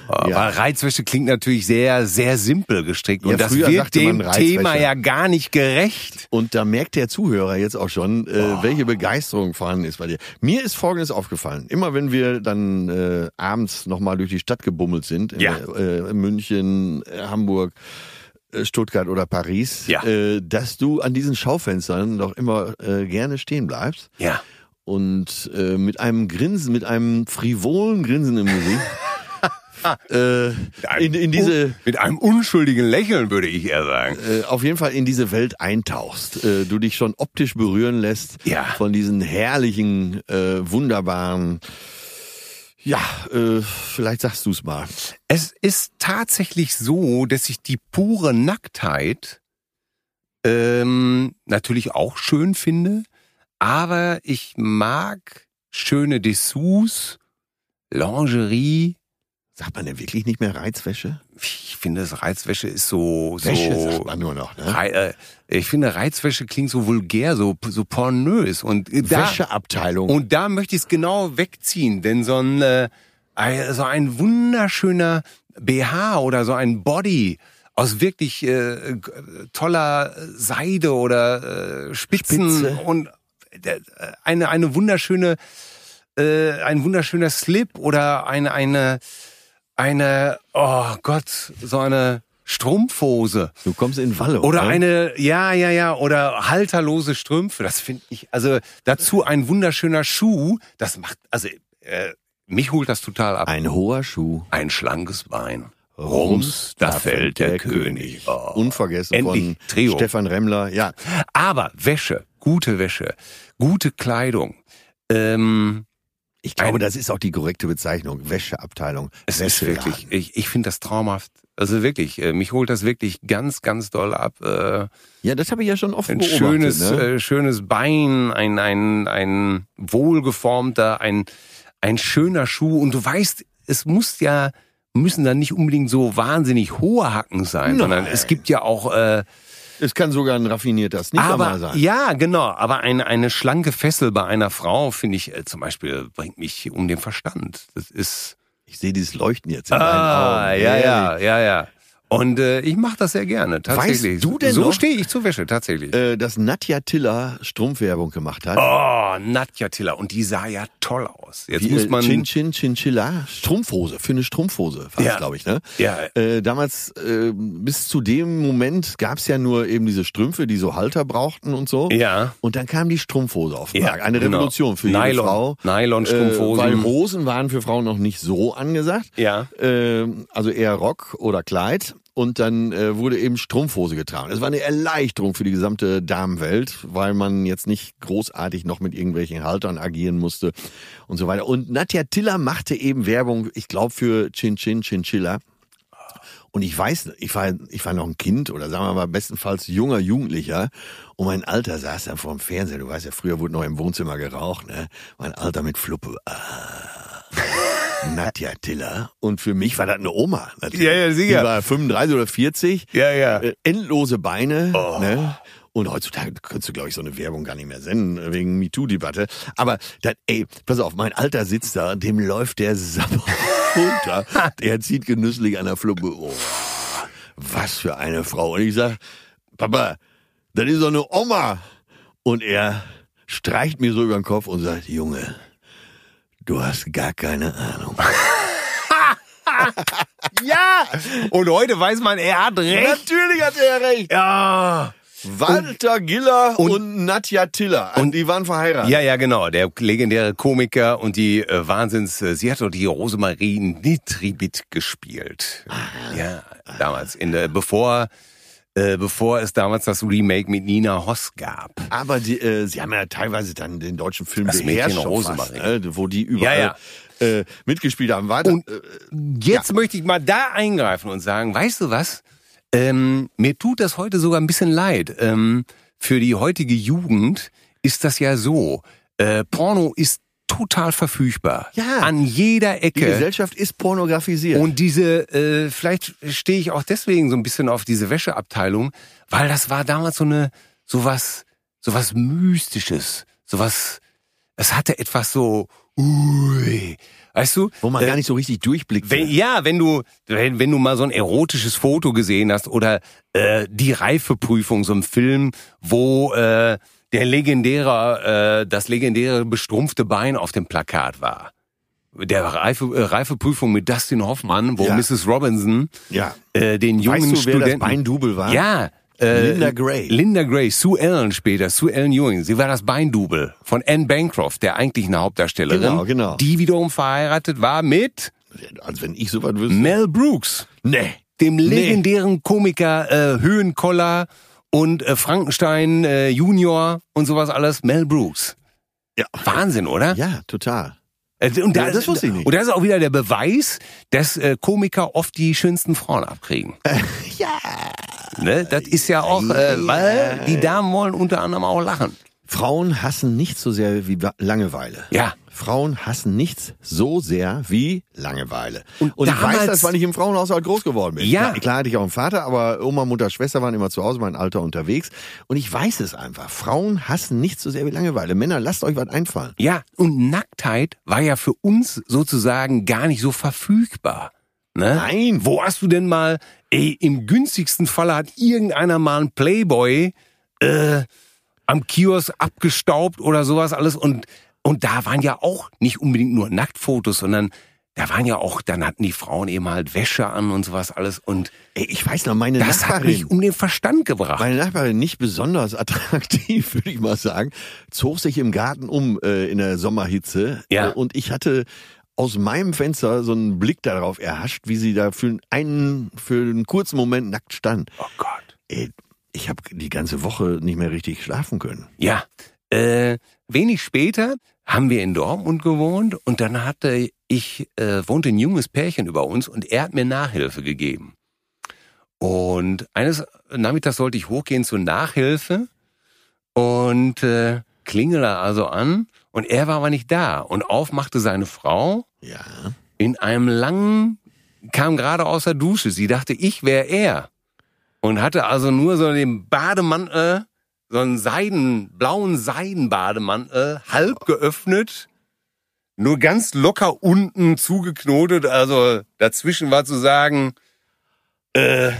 Speaker 2: Aber
Speaker 1: Ja.
Speaker 2: Reizwäsche klingt natürlich sehr, sehr simpel gestrickt. Und
Speaker 1: Ja,
Speaker 2: das
Speaker 1: früher
Speaker 2: wird dem. Thema ja gar nicht gerecht.
Speaker 1: Und da merkt der Zuhörer jetzt auch schon, äh,
Speaker 2: Oh.
Speaker 1: welche Begeisterung vorhanden ist bei dir. Mir ist Folgendes aufgefallen. Immer wenn wir dann äh, abends nochmal durch die Stadt gebummelt sind, in,
Speaker 2: Ja.
Speaker 1: äh, München, äh, Hamburg, äh, Stuttgart oder Paris,
Speaker 2: Ja.
Speaker 1: äh, dass du an diesen Schaufenstern doch immer äh, gerne stehen bleibst
Speaker 2: Ja.
Speaker 1: Und äh, mit einem Grinsen, mit einem frivolen Grinsen im Gesicht (laughs) äh, in, in diese
Speaker 2: Mit einem unschuldigen Lächeln, würde ich eher sagen.
Speaker 1: äh, auf jeden Fall in diese Welt eintauchst, äh, du dich schon optisch berühren lässt
Speaker 2: Ja.
Speaker 1: von diesen herrlichen, äh, wunderbaren, ja, äh, vielleicht sagst du es mal.
Speaker 2: Es ist tatsächlich so, dass ich die pure Nacktheit ähm, natürlich auch schön finde, aber ich mag schöne Dessous, Lingerie.
Speaker 1: Sagt man denn wirklich nicht mehr Reizwäsche?
Speaker 2: Ich finde, das Reizwäsche ist so, so
Speaker 1: Wäsche sagt man nur noch, ne?
Speaker 2: Rei äh, ich finde, Reizwäsche klingt so vulgär, so, so pornös. Und äh, da,
Speaker 1: Wäscheabteilung.
Speaker 2: und da möchte ich es genau wegziehen, denn so ein, äh, so ein wunderschöner BH oder so ein Body aus wirklich äh, toller Seide oder äh, Spitzen
Speaker 1: Spitze.
Speaker 2: und eine eine wunderschöne äh, ein wunderschöner Slip oder eine eine eine oh Gott so eine Strumpfhose
Speaker 1: du kommst in Walle.
Speaker 2: oder
Speaker 1: ne?
Speaker 2: eine, ja, ja, ja, oder halterlose Strümpfe. Das finde ich, also dazu ein wunderschöner Schuh. Das macht, also äh, mich holt das total ab.
Speaker 1: Ein hoher Schuh.
Speaker 2: Ein schlankes Bein. Rums, da fällt der König. Oh.
Speaker 1: Unvergessen
Speaker 2: Endlich
Speaker 1: von
Speaker 2: Trio.
Speaker 1: Stefan Remmler. Ja,
Speaker 2: Aber Wäsche, gute Wäsche, gute Kleidung. Ähm,
Speaker 1: ich glaube,
Speaker 2: Ein-
Speaker 1: das ist auch die korrekte Bezeichnung. Wäscheabteilung.
Speaker 2: es ist wirklich, ich, ich finde das traumhaft. Also wirklich, äh, mich holt das wirklich ganz, ganz doll ab. Äh,
Speaker 1: Ja, das habe ich ja schon oft
Speaker 2: ein
Speaker 1: beobachtet.
Speaker 2: schönes,
Speaker 1: ne?
Speaker 2: äh, schönes Bein, ein, ein, ein wohlgeformter, ein, ein schöner Schuh. Und du weißt, es muss ja, müssen dann nicht unbedingt so wahnsinnig hohe Hacken sein, sondern
Speaker 1: Nein.
Speaker 2: es gibt ja auch, äh,
Speaker 1: Es kann sogar ein raffinierter Sneaker mal
Speaker 2: aber,
Speaker 1: sein.
Speaker 2: ja, genau, aber eine, eine schlanke Fessel bei einer Frau, finde ich, äh, zum Beispiel, bringt mich um den Verstand. Das ist,
Speaker 1: Ich sehe dieses Leuchten jetzt in
Speaker 2: ah,
Speaker 1: deinen Augen.
Speaker 2: ja, ja, ja, ja. Und äh, ich mache das sehr gerne, tatsächlich.
Speaker 1: du denn
Speaker 2: so stehe ich zur Wäsche, tatsächlich.
Speaker 1: Äh, dass Nadja Tiller Strumpfwerbung gemacht hat.
Speaker 2: Oh, Nadja Tiller. Und die sah ja toll aus. Jetzt
Speaker 1: Wie,
Speaker 2: muss
Speaker 1: äh,
Speaker 2: man.
Speaker 1: Chin Chin Chinchilla, Strumpfhose, für eine Strumpfhose war
Speaker 2: Ja.
Speaker 1: glaube ich, ne?
Speaker 2: Ja.
Speaker 1: Äh, damals, äh, bis zu dem Moment gab's ja nur eben diese Strümpfe, die so Halter brauchten und so.
Speaker 2: Ja.
Speaker 1: Und dann kam die Strumpfhose auf den
Speaker 2: Ja,
Speaker 1: Markt. Eine
Speaker 2: genau.
Speaker 1: Revolution für jede
Speaker 2: Nylon-
Speaker 1: Frau.
Speaker 2: Nylon-Strumpfhosen.
Speaker 1: Äh, weil Hosen waren für Frauen noch nicht so angesagt.
Speaker 2: Ja.
Speaker 1: Ähm, also eher Rock oder Kleid. Und dann äh, wurde eben Strumpfhose getragen. Das war eine Erleichterung für die gesamte Damenwelt, weil man jetzt nicht großartig noch mit irgendwelchen Haltern agieren musste und so weiter. Und Nadja Tiller machte eben Werbung, ich glaube, für Chin Chin Chinchilla. Und ich weiß, ich war, ich war noch ein Kind oder sagen wir mal bestenfalls junger Jugendlicher und mein Alter saß dann vor dem Fernseher. Du weißt ja, früher wurde noch im Wohnzimmer geraucht, ne? Mein Alter mit Fluppe. Ah. Nadja Tiller. Und für mich war das eine Oma. Natürlich.
Speaker 2: Ja, ja, sicher.
Speaker 1: Die war 35 oder 40.
Speaker 2: Ja, ja.
Speaker 1: Äh, endlose Beine.
Speaker 2: Oh.
Speaker 1: Ne? Und heutzutage könntest du, glaube ich, so eine Werbung gar nicht mehr senden, wegen MeToo-Debatte. Aber dann, ey, pass auf, mein Alter sitzt da, dem läuft der Sabber (laughs) runter. Der zieht genüsslich an der Fluppe. Oh, was für eine Frau. Und ich sag, Papa, das ist doch eine Oma. Und er streicht mir so über den Kopf und sagt, Junge, du hast gar keine Ahnung. (laughs)
Speaker 2: Ja! Und heute weiß man, er hat recht.
Speaker 1: Natürlich hat er recht.
Speaker 2: Ja.
Speaker 1: Walter Giller und, Nadja Tiller. Und die waren verheiratet.
Speaker 2: Ja, ja, genau. Der legendäre Komiker und die äh, Wahnsinns, äh, sie hat doch die Rosemarie Nitribit gespielt. Ja, damals. In der, bevor, äh, bevor es damals das Remake mit Nina Hoss gab.
Speaker 1: Aber die, äh, sie haben ja teilweise dann den deutschen Film
Speaker 2: Das
Speaker 1: beherrscht, fast, ne? wo die überall
Speaker 2: Ja,
Speaker 1: Äh, mitgespielt haben. War
Speaker 2: Und
Speaker 1: äh,
Speaker 2: Jetzt möchte ich mal da eingreifen und sagen, weißt du was? Ähm, mir tut das heute sogar ein bisschen leid. Ähm, für die heutige Jugend ist das ja so. Äh, Porno ist total verfügbar.
Speaker 1: Ja.
Speaker 2: An jeder
Speaker 1: die
Speaker 2: Ecke.
Speaker 1: Gesellschaft ist pornografisiert.
Speaker 2: Und diese, äh, vielleicht stehe ich auch deswegen so ein bisschen auf diese Wäscheabteilung, weil das war damals so eine, sowas, sowas Mystisches, sowas, es hatte etwas so, ui, weißt du?
Speaker 1: wo man
Speaker 2: äh,
Speaker 1: gar nicht so richtig durchblickt.
Speaker 2: wenn, ja, wenn du, wenn, wenn du mal so ein erotisches Foto gesehen hast oder äh, die Reifeprüfung, so ein Film, wo äh, der legendäre, äh, das legendäre bestrumpfte Bein auf dem Plakat war. Der Reife, äh, Reifeprüfung mit Dustin Hoffmann, wo
Speaker 1: Ja.
Speaker 2: Mrs. Robinson
Speaker 1: ja.
Speaker 2: äh, den jungen
Speaker 1: Weißt du, wer das
Speaker 2: Studenten.
Speaker 1: Beindubel war?
Speaker 2: Ja. Äh,
Speaker 1: Linda Gray.
Speaker 2: Linda Gray, Sue Ellen später, Sue Ellen Ewing. Sie war das Beindubel von Anne Bancroft, der eigentlichen Hauptdarstellerin.
Speaker 1: Genau, genau.
Speaker 2: Die wiederum verheiratet war mit
Speaker 1: Als wenn ich sowas wüsste.
Speaker 2: Mel Brooks
Speaker 1: Nee.
Speaker 2: dem legendären Komiker äh, Höhenkoller und äh, Frankenstein äh, Junior und sowas alles, Mel Brooks.
Speaker 1: Ja.
Speaker 2: Wahnsinn, oder?
Speaker 1: Ja, total.
Speaker 2: Äh, Und da,
Speaker 1: Ja, das wusste ich nicht.
Speaker 2: Und das ist auch wieder der Beweis, dass äh, Komiker oft die schönsten Frauen abkriegen. (laughs)
Speaker 1: Ja.
Speaker 2: Ne? Das ist ja auch, äh, weil die Damen wollen unter anderem auch lachen.
Speaker 1: Frauen hassen nichts so sehr wie Langeweile.
Speaker 2: Ja.
Speaker 1: Frauen hassen nichts so sehr wie Langeweile. Und, ich
Speaker 2: damals-
Speaker 1: weiß das, weil ich im Frauenhaushalt groß geworden bin.
Speaker 2: Ja.
Speaker 1: Klar, klar hatte ich auch einen Vater, aber Oma, Mutter, Schwester waren immer zu Hause, mein Alter unterwegs. Und ich weiß es einfach. Frauen hassen nichts so sehr wie Langeweile. Männer, lasst euch was einfallen.
Speaker 2: Ja, und Nacktheit war ja für uns sozusagen gar nicht so verfügbar. Ne?
Speaker 1: Nein.
Speaker 2: Wo hast du denn mal, ey, im günstigsten Falle hat irgendeiner mal einen Playboy äh, am Kiosk abgestaubt oder sowas alles und und da waren ja auch nicht unbedingt nur Nacktfotos, sondern da waren ja auch, dann hatten die Frauen eben halt Wäsche an und sowas alles und
Speaker 1: Ey, ich weiß noch, meine
Speaker 2: das hat
Speaker 1: Nachbarin.
Speaker 2: mich um den Verstand gebracht.
Speaker 1: Meine Nachbarin, nicht besonders (laughs) attraktiv, würde ich mal sagen, zog sich im Garten um äh, in der Sommerhitze.
Speaker 2: Ja.
Speaker 1: Äh, und ich hatte aus meinem Fenster so einen Blick darauf erhascht, wie sie da für einen, für einen kurzen Moment nackt stand.
Speaker 2: oh Gott.
Speaker 1: Ey, ich habe die ganze Woche nicht mehr richtig schlafen können.
Speaker 2: Ja, äh, wenig später haben wir in Dortmund gewohnt und dann hatte ich, äh, wohnte ein junges Pärchen über uns und er hat mir Nachhilfe gegeben. Und eines Nachmittags sollte ich hochgehen zur Nachhilfe und äh, klingele also an und er war aber nicht da und aufmachte seine Frau
Speaker 1: Ja.
Speaker 2: in einem langen, kam gerade aus der Dusche. Sie dachte, ich wäre er. Und hatte also nur so den Bademantel, so einen Seiden, blauen Seidenbademantel, halb geöffnet, nur ganz locker unten zugeknotet. Also dazwischen war zu sagen, äh,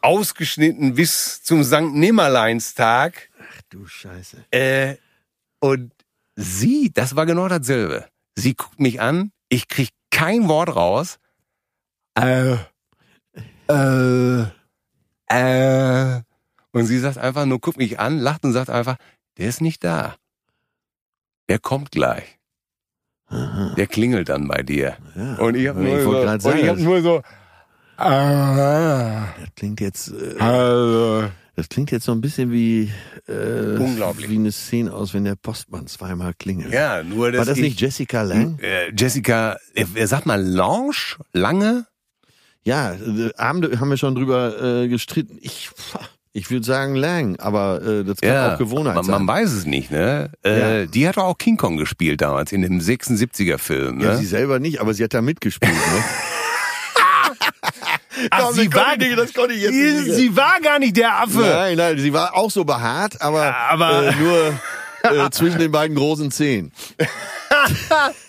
Speaker 2: ausgeschnitten bis zum Sankt Nimmerleinstag.
Speaker 1: Ach du Scheiße.
Speaker 2: Äh, und sie, das war genau dasselbe. Sie guckt mich an, ich krieg kein Wort raus. Äh, äh, äh. Und sie sagt einfach nur, guckt mich an, lacht und sagt einfach, der ist nicht da. Der kommt gleich. Der klingelt dann bei dir.
Speaker 1: Ja.
Speaker 2: Und ich habe
Speaker 1: Ich
Speaker 2: nur,
Speaker 1: wollte
Speaker 2: so, und
Speaker 1: sagen,
Speaker 2: ich hab
Speaker 1: das-
Speaker 2: nur so,
Speaker 1: Das klingt jetzt, äh, das klingt jetzt so ein bisschen wie, äh,
Speaker 2: Unglaublich.
Speaker 1: wie eine Szene aus, wenn der Postmann zweimal klingelt.
Speaker 2: Ja, nur dass
Speaker 1: War das
Speaker 2: ich,
Speaker 1: nicht Jessica Lang?
Speaker 2: äh, Jessica, äh, sag mal, Lange? Lange?
Speaker 1: Ja, äh, Abende haben wir schon drüber äh, gestritten. Ich, ich würde sagen Lang, aber äh, das kann auch Gewohnheit
Speaker 2: man,
Speaker 1: sein.
Speaker 2: man weiß es nicht, ne? Äh,
Speaker 1: Ja.
Speaker 2: Die hat doch auch King Kong gespielt damals in dem 76er Film,
Speaker 1: ja,
Speaker 2: ne?
Speaker 1: sie selber nicht, aber sie hat da mitgespielt. Ne? (laughs) (laughs)
Speaker 2: Ach,
Speaker 1: Komm, das konnte ich- das konnte ich jetzt nicht
Speaker 2: sie, sie war gar nicht der Affe.
Speaker 1: Nein, nein, sie war auch so behaart, aber,
Speaker 2: Ja, aber-
Speaker 1: äh, (laughs) nur äh, zwischen den beiden großen Zehen.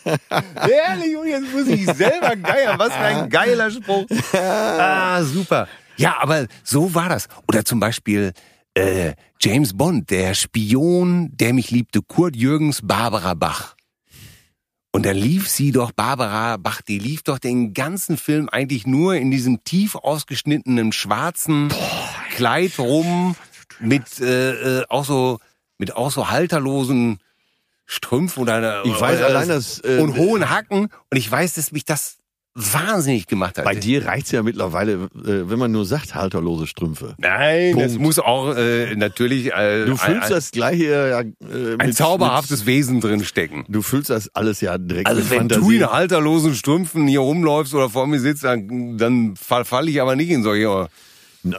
Speaker 2: Ehrlich, jetzt muss ich selber geiern. Was für ein geiler Spruch. Ah, super. Ja, aber so war das. Oder zum Beispiel äh, James Bond, der Spion, der mich liebte, Kurt Jürgens, Barbara Bach. Und dann lief sie doch, Barbara Bach, die lief doch den ganzen Film eigentlich nur in diesem tief ausgeschnittenen schwarzen Kleid rum, mit äh, äh, auch so mit auch so halterlosen Strümpfen oder
Speaker 1: Ich weiß
Speaker 2: oder
Speaker 1: allein, dass, äh,
Speaker 2: und hohen Hacken und ich weiß, dass mich das wahnsinnig gemacht hat.
Speaker 1: Bei dir reicht's ja mittlerweile, äh, wenn man nur sagt, halterlose Strümpfe.
Speaker 2: Nein, das
Speaker 1: Punkt.
Speaker 2: muss auch äh, natürlich äh,
Speaker 1: Du fühlst
Speaker 2: ein,
Speaker 1: das gleiche ja, äh,
Speaker 2: ein
Speaker 1: mit-
Speaker 2: zauberhaftes Wesen drin stecken.
Speaker 1: Mit, du fühlst das alles ja direkt
Speaker 2: Also
Speaker 1: mit
Speaker 2: wenn du
Speaker 1: Fantasie.
Speaker 2: in halterlosen Strümpfen hier rumläufst oder vor mir sitzt, dann, dann fall, fall ich aber nicht in solche,
Speaker 1: Na,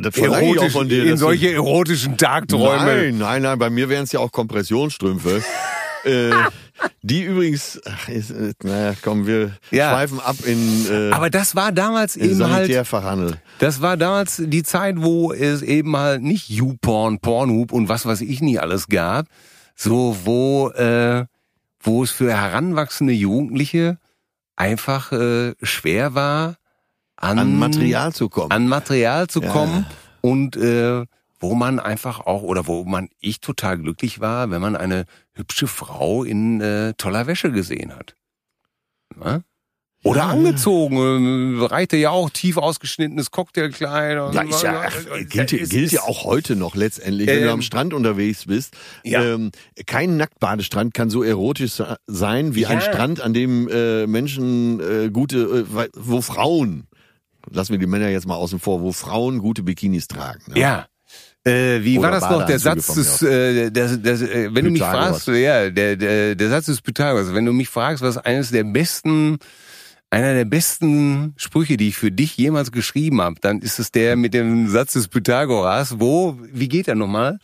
Speaker 1: das ich auch von dir.
Speaker 2: in
Speaker 1: du-
Speaker 2: solche erotischen Tagträume.
Speaker 1: Nein, nein, nein, bei mir wären es ja auch Kompressionsstrümpfe. (laughs) äh, die übrigens, ach, ist, äh, naja, komm, wir
Speaker 2: Ja.
Speaker 1: schweifen ab in, äh,
Speaker 2: Aber das war damals eben halt
Speaker 1: Sanitärfachhandel.
Speaker 2: Das war damals die Zeit, wo es eben halt nicht YouPorn, Pornhub und was weiß ich nicht alles gab. So, wo, äh, wo es für heranwachsende Jugendliche einfach äh, schwer war, an,
Speaker 1: An Material zu kommen.
Speaker 2: an Material zu
Speaker 1: Ja.
Speaker 2: kommen und äh, wo man einfach auch oder wo man ich total glücklich war, wenn man eine hübsche Frau in äh, toller Wäsche gesehen hat. Na? Oder
Speaker 1: Ja.
Speaker 2: angezogen, äh, reichte ja auch tief ausgeschnittenes Cocktailkleid. und-
Speaker 1: Ja, ist ja, ach, gilt,
Speaker 2: Es
Speaker 1: gilt ja
Speaker 2: ist-
Speaker 1: auch heute noch letztendlich, wenn du
Speaker 2: Ähm,
Speaker 1: am Strand unterwegs bist.
Speaker 2: Ja.
Speaker 1: Ähm, kein Nacktbadestrand kann so erotisch se- sein wie ein
Speaker 2: Ja.
Speaker 1: Strand, an dem äh, Menschen äh, gute, äh, wo Frauen, lassen wir die Männer jetzt mal außen vor, wo Frauen gute Bikinis tragen. ne?
Speaker 2: Ja. Äh, wie
Speaker 1: Oder
Speaker 2: war das noch? Der Satz des, äh, der, der, äh, wenn du mich
Speaker 1: Pythagoras.
Speaker 2: fragst, ja, der, der, der Satz des Pythagoras, wenn du mich fragst, was eines der besten, einer der besten Sprüche, die ich für dich jemals geschrieben habe, dann ist es der mit dem Satz des Pythagoras, wo, wie geht der nochmal?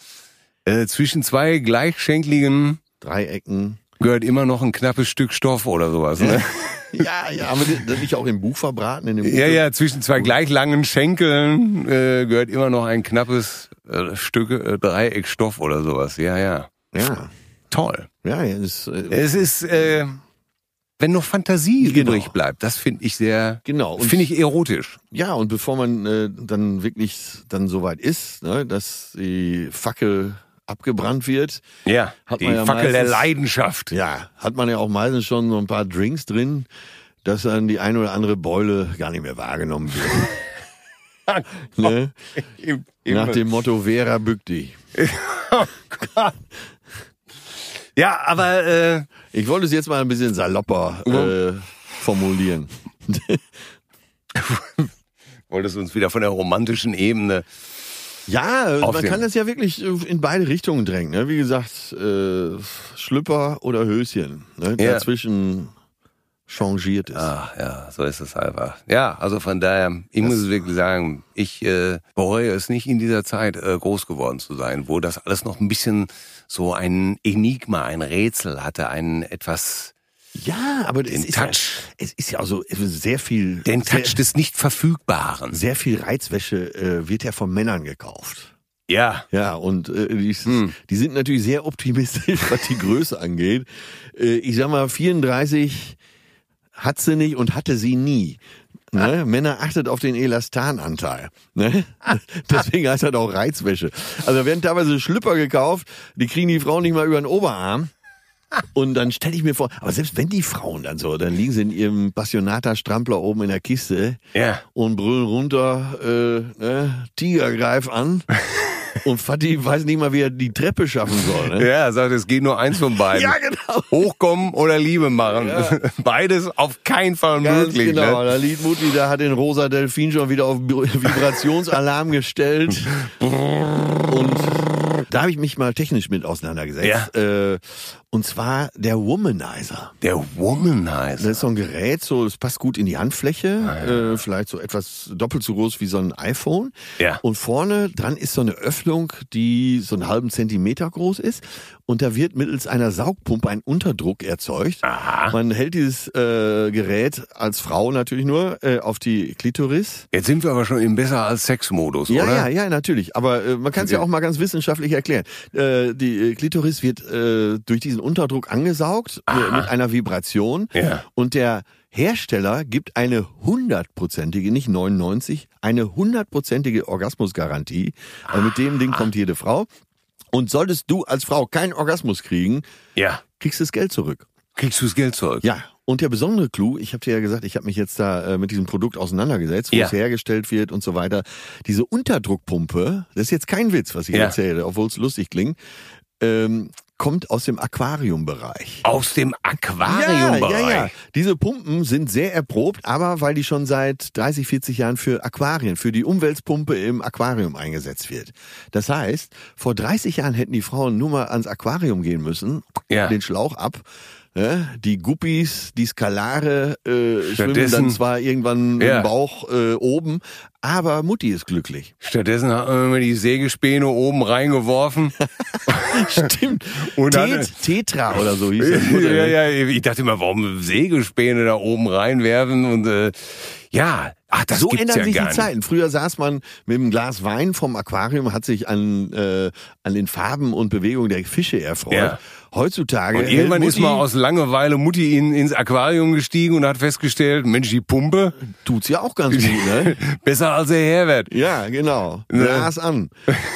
Speaker 2: Äh, zwischen zwei gleichschenkligen
Speaker 1: Dreiecken.
Speaker 2: gehört immer noch ein knappes Stück Stoff oder sowas. Ne? (laughs)
Speaker 1: Ja, ja, aber das nicht auch im Buch verbraten? In dem Buch?
Speaker 2: Ja, ja, zwischen zwei gleich langen Schenkeln äh, gehört immer noch ein knappes äh, Stück äh, Dreieckstoff oder sowas. Ja, ja.
Speaker 1: Ja,
Speaker 2: Toll.
Speaker 1: ja, ja das, äh,
Speaker 2: Es ist, äh, wenn noch Fantasie
Speaker 1: Genau.
Speaker 2: übrig bleibt, das finde ich sehr,
Speaker 1: genau.
Speaker 2: Finde ich erotisch.
Speaker 1: Ja, und bevor man äh, dann wirklich dann soweit ist, ne, dass die Fackel abgebrannt wird,
Speaker 2: Ja,
Speaker 1: Hat
Speaker 2: die
Speaker 1: man ja
Speaker 2: Fackel der
Speaker 1: meistens-
Speaker 2: Leidenschaft.
Speaker 1: ja, hat man ja auch meistens schon so ein paar Drinks drin, dass dann die ein oder andere Beule gar nicht mehr wahrgenommen wird. (laughs) ne?
Speaker 2: Im, im,
Speaker 1: Nach dem Motto Vera bück dich. (laughs)
Speaker 2: ja, aber äh,
Speaker 1: Ich wollte es jetzt mal ein bisschen salopper äh, formulieren. (laughs)
Speaker 2: wolltest uns wieder von der romantischen Ebene.
Speaker 1: Ja, man kann das ja wirklich in beide Richtungen drängen. Ne? Wie gesagt, äh, Schlüpper oder Höschen. Ne?
Speaker 2: Ja.
Speaker 1: Dazwischen changiert es.
Speaker 2: Ach ja, so ist es einfach. Ja, also von daher, ich muss es wirklich sagen, ich äh, bereue es nicht in dieser Zeit äh, groß geworden zu sein, wo das alles noch ein bisschen so ein Enigma, ein Rätsel hatte, ein etwas
Speaker 1: Ja, aber
Speaker 2: Den
Speaker 1: es ist,
Speaker 2: Touch.
Speaker 1: Ja, es ist ja auch so es ist sehr viel,
Speaker 2: den Touch
Speaker 1: sehr,
Speaker 2: des nicht verfügbaren.
Speaker 1: sehr viel Reizwäsche äh, wird ja von Männern gekauft.
Speaker 2: Ja,
Speaker 1: Ja, und äh, die, ist-
Speaker 2: Hm.
Speaker 1: die sind natürlich sehr optimistisch, was die Größe angeht. Äh, ich sag mal, 34 hat sie nicht und hatte sie nie. Ne? Männer achtet auf den Elastananteil. Ne? (laughs) Deswegen heißt das auch Reizwäsche. Also werden teilweise Schlüpper gekauft, die kriegen die Frauen nicht mal über den Oberarm. Und dann stelle ich mir vor, aber selbst wenn die Frauen dann so, dann liegen sie in ihrem Passionata-Strampler oben in der Kiste
Speaker 2: ja.
Speaker 1: und brüllen runter, äh, ne, Tigergreif an. (laughs) Und Fatih weiß nicht mal, wie er die Treppe schaffen soll. Ne?
Speaker 2: Ja, er sagt, es geht nur eins von beiden. (laughs)
Speaker 1: Ja, genau.
Speaker 2: Hochkommen oder Liebe machen. (laughs) Beides auf keinen Fall
Speaker 1: Ganz
Speaker 2: möglich.
Speaker 1: genau,
Speaker 2: Ne?
Speaker 1: da liegt Mutti, da hat den rosa Delfin schon wieder auf Vibrationsalarm gestellt. Und da habe ich mich mal technisch mit auseinandergesetzt. Äh, und zwar der Womanizer.
Speaker 2: Der Womanizer.
Speaker 1: Das ist so ein Gerät, so, das passt gut in die Handfläche, äh, vielleicht so etwas doppelt so groß wie so ein iPhone.
Speaker 2: Ja.
Speaker 1: Und vorne dran ist so eine Öffnung, die so einen halben Zentimeter groß ist. Und da wird mittels einer Saugpumpe ein Unterdruck erzeugt.
Speaker 2: Aha.
Speaker 1: Man hält dieses äh, Gerät als Frau natürlich nur äh, auf die Klitoris.
Speaker 2: Jetzt sind wir aber schon im besser als Sex-Modus,
Speaker 1: Ja,
Speaker 2: oder?
Speaker 1: ja, ja, natürlich. Aber äh, man kann es ja auch mal ganz wissenschaftlich erklären. Äh, die äh, Klitoris wird äh, durch diesen Unterdruck angesaugt äh, mit einer Vibration.
Speaker 2: Ja.
Speaker 1: Und der Hersteller gibt eine hundertprozentige, nicht 99, eine hundertprozentige Orgasmusgarantie. Also mit dem Ding kommt jede Frau. Und solltest du als Frau keinen Orgasmus kriegen,
Speaker 2: Ja.
Speaker 1: kriegst du das Geld zurück.
Speaker 2: Kriegst du das Geld zurück?
Speaker 1: Ja, und der besondere Clou, ich habe dir ja gesagt, ich habe mich jetzt da äh, mit diesem Produkt auseinandergesetzt, wo
Speaker 2: Ja.
Speaker 1: es hergestellt wird und so weiter. Diese Unterdruckpumpe, das ist jetzt kein Witz, was ich
Speaker 2: Ja.
Speaker 1: erzähle, obwohl es lustig klingt, ähm, kommt aus dem Aquariumbereich.
Speaker 2: Aus dem Aquariumbereich.
Speaker 1: Ja, ja, ja. Diese Pumpen sind sehr erprobt, aber weil die schon seit 30, 40 Jahren für Aquarien, für die Umweltpumpe im Aquarium eingesetzt wird. Das heißt, vor 30 Jahren hätten die Frauen nur mal ans Aquarium gehen müssen,
Speaker 2: Ja.
Speaker 1: den Schlauch ab. Die Guppies, die Skalare äh, schwimmen
Speaker 2: Stattdessen-
Speaker 1: dann zwar irgendwann
Speaker 2: Ja.
Speaker 1: im Bauch äh, oben, aber Mutti ist glücklich.
Speaker 2: Stattdessen hat man immer die Sägespäne oben reingeworfen. (laughs)
Speaker 1: Stimmt. (laughs)
Speaker 2: Und
Speaker 1: Tet, Tetra oder so hieß das. Mutter, (laughs)
Speaker 2: ja,
Speaker 1: ne?
Speaker 2: ja, ich dachte immer, warum Sägespäne da oben reinwerfen und äh, ja, ach, das
Speaker 1: so ändern
Speaker 2: ja
Speaker 1: sich die. Zeiten. Früher saß man mit einem Glas Wein vom Aquarium, hat sich an, äh, an den Farben und Bewegungen der Fische erfreut.
Speaker 2: Ja.
Speaker 1: Heutzutage
Speaker 2: Und irgendwann ist
Speaker 1: Mutti-
Speaker 2: mal aus Langeweile Mutti in, ins Aquarium gestiegen und hat festgestellt, Mensch, die Pumpe,
Speaker 1: tut's ja auch ganz gut, ne? (laughs)
Speaker 2: besser als der Herbert.
Speaker 1: Ja, genau.
Speaker 2: Ne?
Speaker 1: Glas an.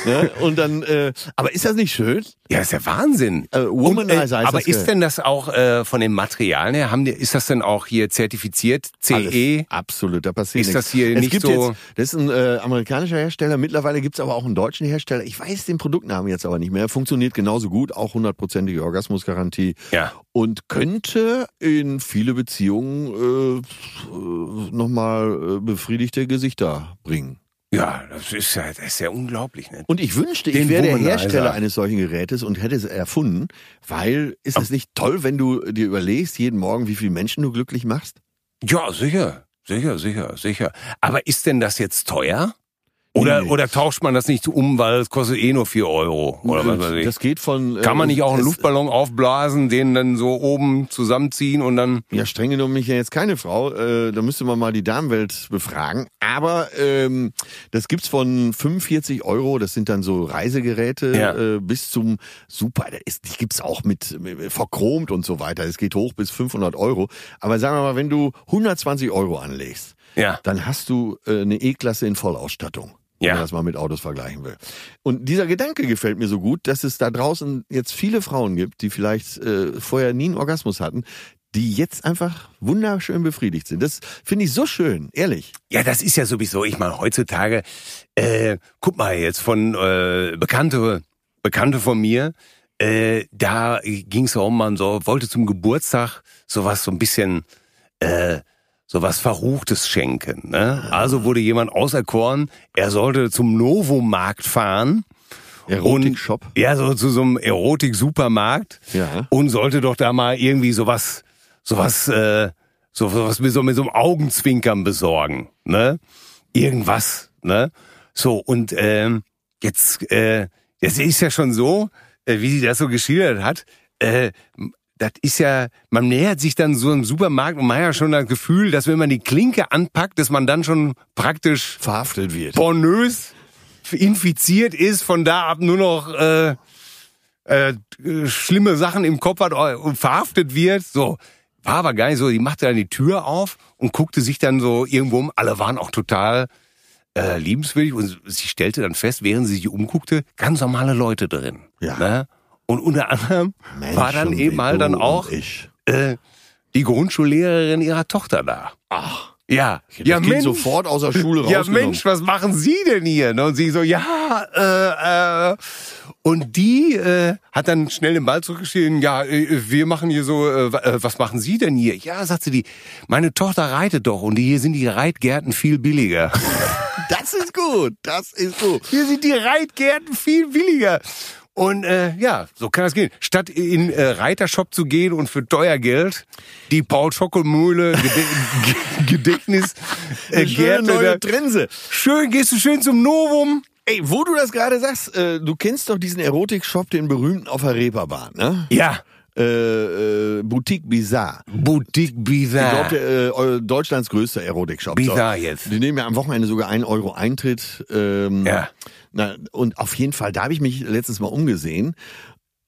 Speaker 1: ne? Und dann, äh, aber ist das nicht schön?
Speaker 2: Ja, ist ja Wahnsinn.
Speaker 1: Äh, Womanizer heißt
Speaker 2: aber
Speaker 1: das,
Speaker 2: ist denn das auch äh, von den Materialien her, haben die, ist das denn auch hier zertifiziert, CE?
Speaker 1: Alles. Absolut, da passiert
Speaker 2: Ist
Speaker 1: nichts.
Speaker 2: das hier
Speaker 1: es
Speaker 2: nicht so-
Speaker 1: Jetzt, das ist ein äh, amerikanischer Hersteller. Mittlerweile gibt's aber auch einen deutschen Hersteller. Ich weiß den Produktnamen jetzt aber nicht mehr. Funktioniert genauso gut, auch hundertprozentige Orgasmusgarantie.
Speaker 2: Ja.
Speaker 1: Und könnte in viele Beziehungen äh, nochmal äh, befriedigte Gesichter bringen.
Speaker 2: Ja, das ist ja, das ist ja unglaublich. Ne?
Speaker 1: Und ich wünschte, ich
Speaker 2: Den
Speaker 1: wäre der. Hersteller eines solchen Gerätes und hätte es erfunden, weil ist es nicht toll, wenn du dir überlegst jeden Morgen, wie viele Menschen du glücklich machst?
Speaker 2: Ja, sicher, sicher, sicher, sicher. Aber ist denn das jetzt teuer? Oder,
Speaker 1: Nee.
Speaker 2: oder tauscht man das nicht um, weil es kostet eh nur 4 Euro? Oder was weiß ich?
Speaker 1: Das geht von. äh,
Speaker 2: Kann man nicht auch einen Luftballon aufblasen, den dann so oben zusammenziehen und dann.
Speaker 1: Ja, streng genommen bin ich ja jetzt keine Frau. Äh, da müsste man mal die Damenwelt befragen. Aber ähm, das gibt's von 45 Euro. Das sind dann so Reisegeräte
Speaker 2: Ja.
Speaker 1: äh, bis zum Super. Da ist, die gibt's auch mit, mit verchromt und so weiter. Es geht hoch bis 500 Euro. Aber sagen wir mal, wenn du 120 Euro anlegst,
Speaker 2: Ja.
Speaker 1: dann hast du äh, eine E-Klasse in Vollausstattung. Wenn
Speaker 2: Ja.
Speaker 1: man das mal mit Autos vergleichen will. Und dieser Gedanke gefällt mir so gut, dass es da draußen jetzt viele Frauen gibt, die vielleicht äh, vorher nie einen Orgasmus hatten, die jetzt einfach wunderschön befriedigt sind. Das finde ich so schön, ehrlich.
Speaker 2: Ja, das ist ja sowieso, ich meine, heutzutage, äh, guck mal jetzt von äh, Bekannte, Bekannte von mir, äh, da ging es darum, man so, wollte zum Geburtstag sowas so ein bisschen, äh, sowas Verruchtes schenken. Ne? Also wurde jemand auserkoren, er sollte zum Novomarkt fahren.
Speaker 1: Erotik-Shop.
Speaker 2: Ja, so zu so einem Erotik-Supermarkt.
Speaker 1: Ja.
Speaker 2: Und sollte doch da mal irgendwie sowas, sowas, äh, so- sowas mit so, mit so einem Augenzwinkern besorgen, ne? Irgendwas, ne? So, und ähm, jetzt, äh, das ist ja schon so, äh, wie sie das so geschildert hat, äh, das ist ja, man nähert sich dann so im Supermarkt und man hat ja schon das Gefühl, dass wenn man die Klinke anpackt, dass man dann schon praktisch
Speaker 1: Verhaftet wird.
Speaker 2: pornös infiziert ist, von da ab nur noch äh, äh, schlimme Sachen im Kopf hat äh, und verhaftet wird. So, war aber gar nicht so. Die machte dann die Tür auf und guckte sich dann so irgendwo um. Alle waren auch total äh, liebenswürdig und sie stellte dann fest, während sie sich umguckte, ganz normale Leute drin.
Speaker 1: Ja.
Speaker 2: Ne? Und unter anderem war dann
Speaker 1: Menschen
Speaker 2: eben halt dann auch äh, die Grundschullehrerin ihrer Tochter da.
Speaker 1: Ach.
Speaker 2: Ja, ja, Mensch.
Speaker 1: sofort aus der (laughs) Schule
Speaker 2: Ja. Mensch, was machen Sie denn hier? Ne? Und sie so, ja, äh, äh. Und die äh, hat dann schnell den Ball zurückgeschrieben, ja, äh, wir machen hier so, äh, äh, was machen Sie denn hier? Ja, sagt sie, die, meine Tochter reitet doch und hier sind die Reitgärten viel billiger. (laughs)
Speaker 1: Das ist gut, das ist gut.
Speaker 2: Hier sind die Reitgärten viel billiger. Und äh, ja, so kann das gehen. Statt in äh, Reitershop zu gehen und für teuer Geld die Paul Schockelmühle Gede Ge- (laughs) Gedächtnis äh, Gärte
Speaker 1: neue Trense.
Speaker 2: Schön, gehst du schön zum Novum.
Speaker 1: Ey, wo du das gerade sagst, äh, du kennst doch diesen Erotik-Shop, den berühmten auf der Reeperbahn, ne?
Speaker 2: Ja.
Speaker 1: Äh, äh, Boutique Bizarre.
Speaker 2: Boutique Bizarre.
Speaker 1: glaube, äh, eu- Deutschlands größter Erotik-Shop.
Speaker 2: Bizarre jetzt.
Speaker 1: Die nehmen ja am Wochenende sogar 1 Euro Eintritt. Ähm,
Speaker 2: Ja.
Speaker 1: Na, und auf jeden Fall, da habe ich mich letztes Mal umgesehen.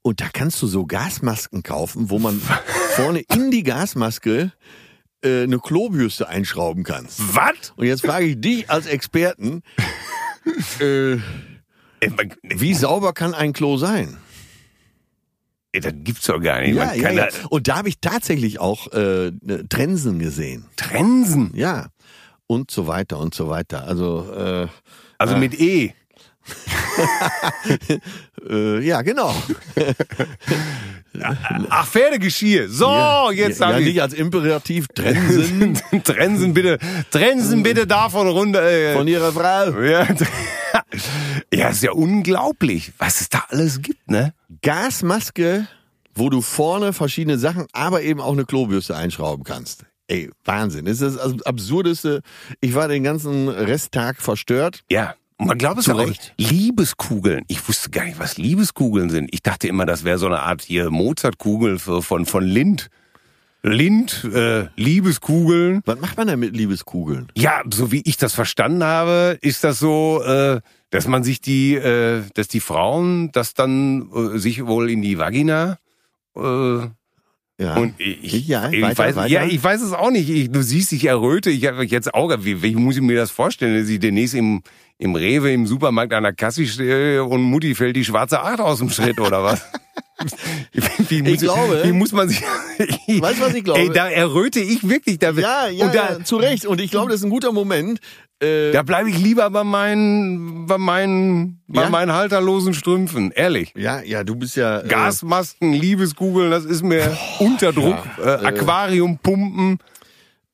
Speaker 1: Und da kannst du so Gasmasken kaufen, wo man (laughs) vorne in die Gasmaske äh, eine Klobürste einschrauben kannst.
Speaker 2: Was?
Speaker 1: Und jetzt frage ich dich als Experten, (laughs) äh, wie sauber kann ein Klo sein?
Speaker 2: Das gibt's doch gar nicht. man kann da
Speaker 1: Und da habe ich tatsächlich auch äh, ne, Trensen gesehen.
Speaker 2: Trensen.
Speaker 1: Ja. Und so weiter und so weiter. Also, äh,
Speaker 2: Also mit E. (laughs)
Speaker 1: äh, ja, genau. (laughs)
Speaker 2: Ach, Pferdegeschirr. So,
Speaker 1: ja,
Speaker 2: jetzt
Speaker 1: ja, ja,
Speaker 2: ich.
Speaker 1: nicht als Imperativ Trensen (laughs)
Speaker 2: Trensen bitte, Trensen bitte davon runter. Äh,
Speaker 1: von ihrer Frau.
Speaker 2: ja, ja, ist ja unglaublich, was es da alles gibt, ne?
Speaker 1: Gasmaske, wo du vorne verschiedene Sachen, aber eben auch eine Klobürste einschrauben kannst. Ey, Wahnsinn. Das ist das Absurdeste. Ich war den ganzen Resttag verstört.
Speaker 2: Ja. Man glaubt es ja nicht. Liebeskugeln. Ich wusste gar nicht, was Liebeskugeln sind. Ich dachte immer, das wäre so eine Art hier Mozartkugel von, von Lind. Lind, äh, Liebeskugeln.
Speaker 1: Was macht man denn mit Liebeskugeln?
Speaker 2: Ja, so wie ich das verstanden habe, ist das so, äh, dass man sich die, äh, dass die Frauen das dann äh, sich wohl in die Vagina äh,
Speaker 1: Ja.
Speaker 2: und ich,
Speaker 1: Ja,
Speaker 2: ich,
Speaker 1: weiter,
Speaker 2: weiß,
Speaker 1: weiter.
Speaker 2: ja, ich weiß es auch nicht. Ich, du siehst, ich erröte. Ich habe jetzt auch, wie, wie muss ich mir das vorstellen, dass ich demnächst im, im Rewe, im Supermarkt an der Kasse stehe und Mutti fällt die schwarze Acht aus dem Schritt oder was? (laughs) wie, muss,
Speaker 1: glaube-
Speaker 2: wie muss man sich, (laughs)
Speaker 1: Weißt du, was ich glaube?
Speaker 2: Ey, da erröte ich wirklich. Da,
Speaker 1: ja, ja,
Speaker 2: da,
Speaker 1: ja, zu Recht. Und ich glaube, das ist ein guter Moment. Äh,
Speaker 2: da bleibe ich lieber bei meinen, bei meinen, bei
Speaker 1: Ja?
Speaker 2: meinen halterlosen Strümpfen. Ehrlich.
Speaker 1: ja, ja, du bist ja. Äh,
Speaker 2: Gasmasken, Liebeskugeln, das ist mir unter Druck. äh, Aquariumpumpen.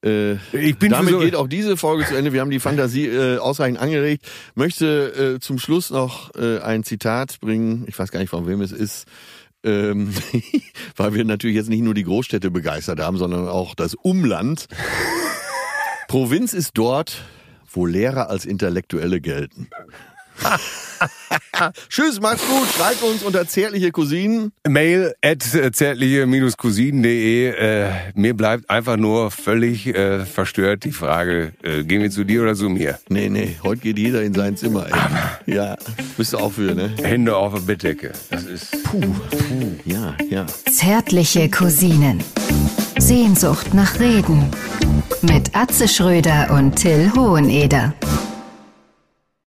Speaker 1: Äh,
Speaker 2: Ich bin
Speaker 1: damit
Speaker 2: so,
Speaker 1: geht auch diese Folge zu Ende. Wir haben die Fantasie äh, ausreichend angeregt. Möchte äh, zum Schluss noch äh, ein Zitat bringen. Ich weiß gar nicht, von wem es ist. Ähm, (laughs) weil wir natürlich jetzt nicht nur die Großstädte begeistert haben, sondern auch das Umland. Provinz ist dort, wo Lehrer als Intellektuelle gelten. (laughs) (laughs) Tschüss, macht's gut. Schreibt uns unter zärtliche Cousinen.
Speaker 2: Mail at zärtliche-cousinen.de. Äh, mir bleibt einfach nur völlig äh, verstört die Frage, äh, gehen wir zu dir oder zu mir?
Speaker 1: Nee, nee, heute geht jeder in sein Zimmer. Ey. Ja, bist du auch für, ne?
Speaker 2: Hände auf der Bettdecke. Das ist...
Speaker 1: Ja, ja.
Speaker 3: Zärtliche Cousinen. Sehnsucht nach Reden. Mit Atze Schröder und Till Hoheneder.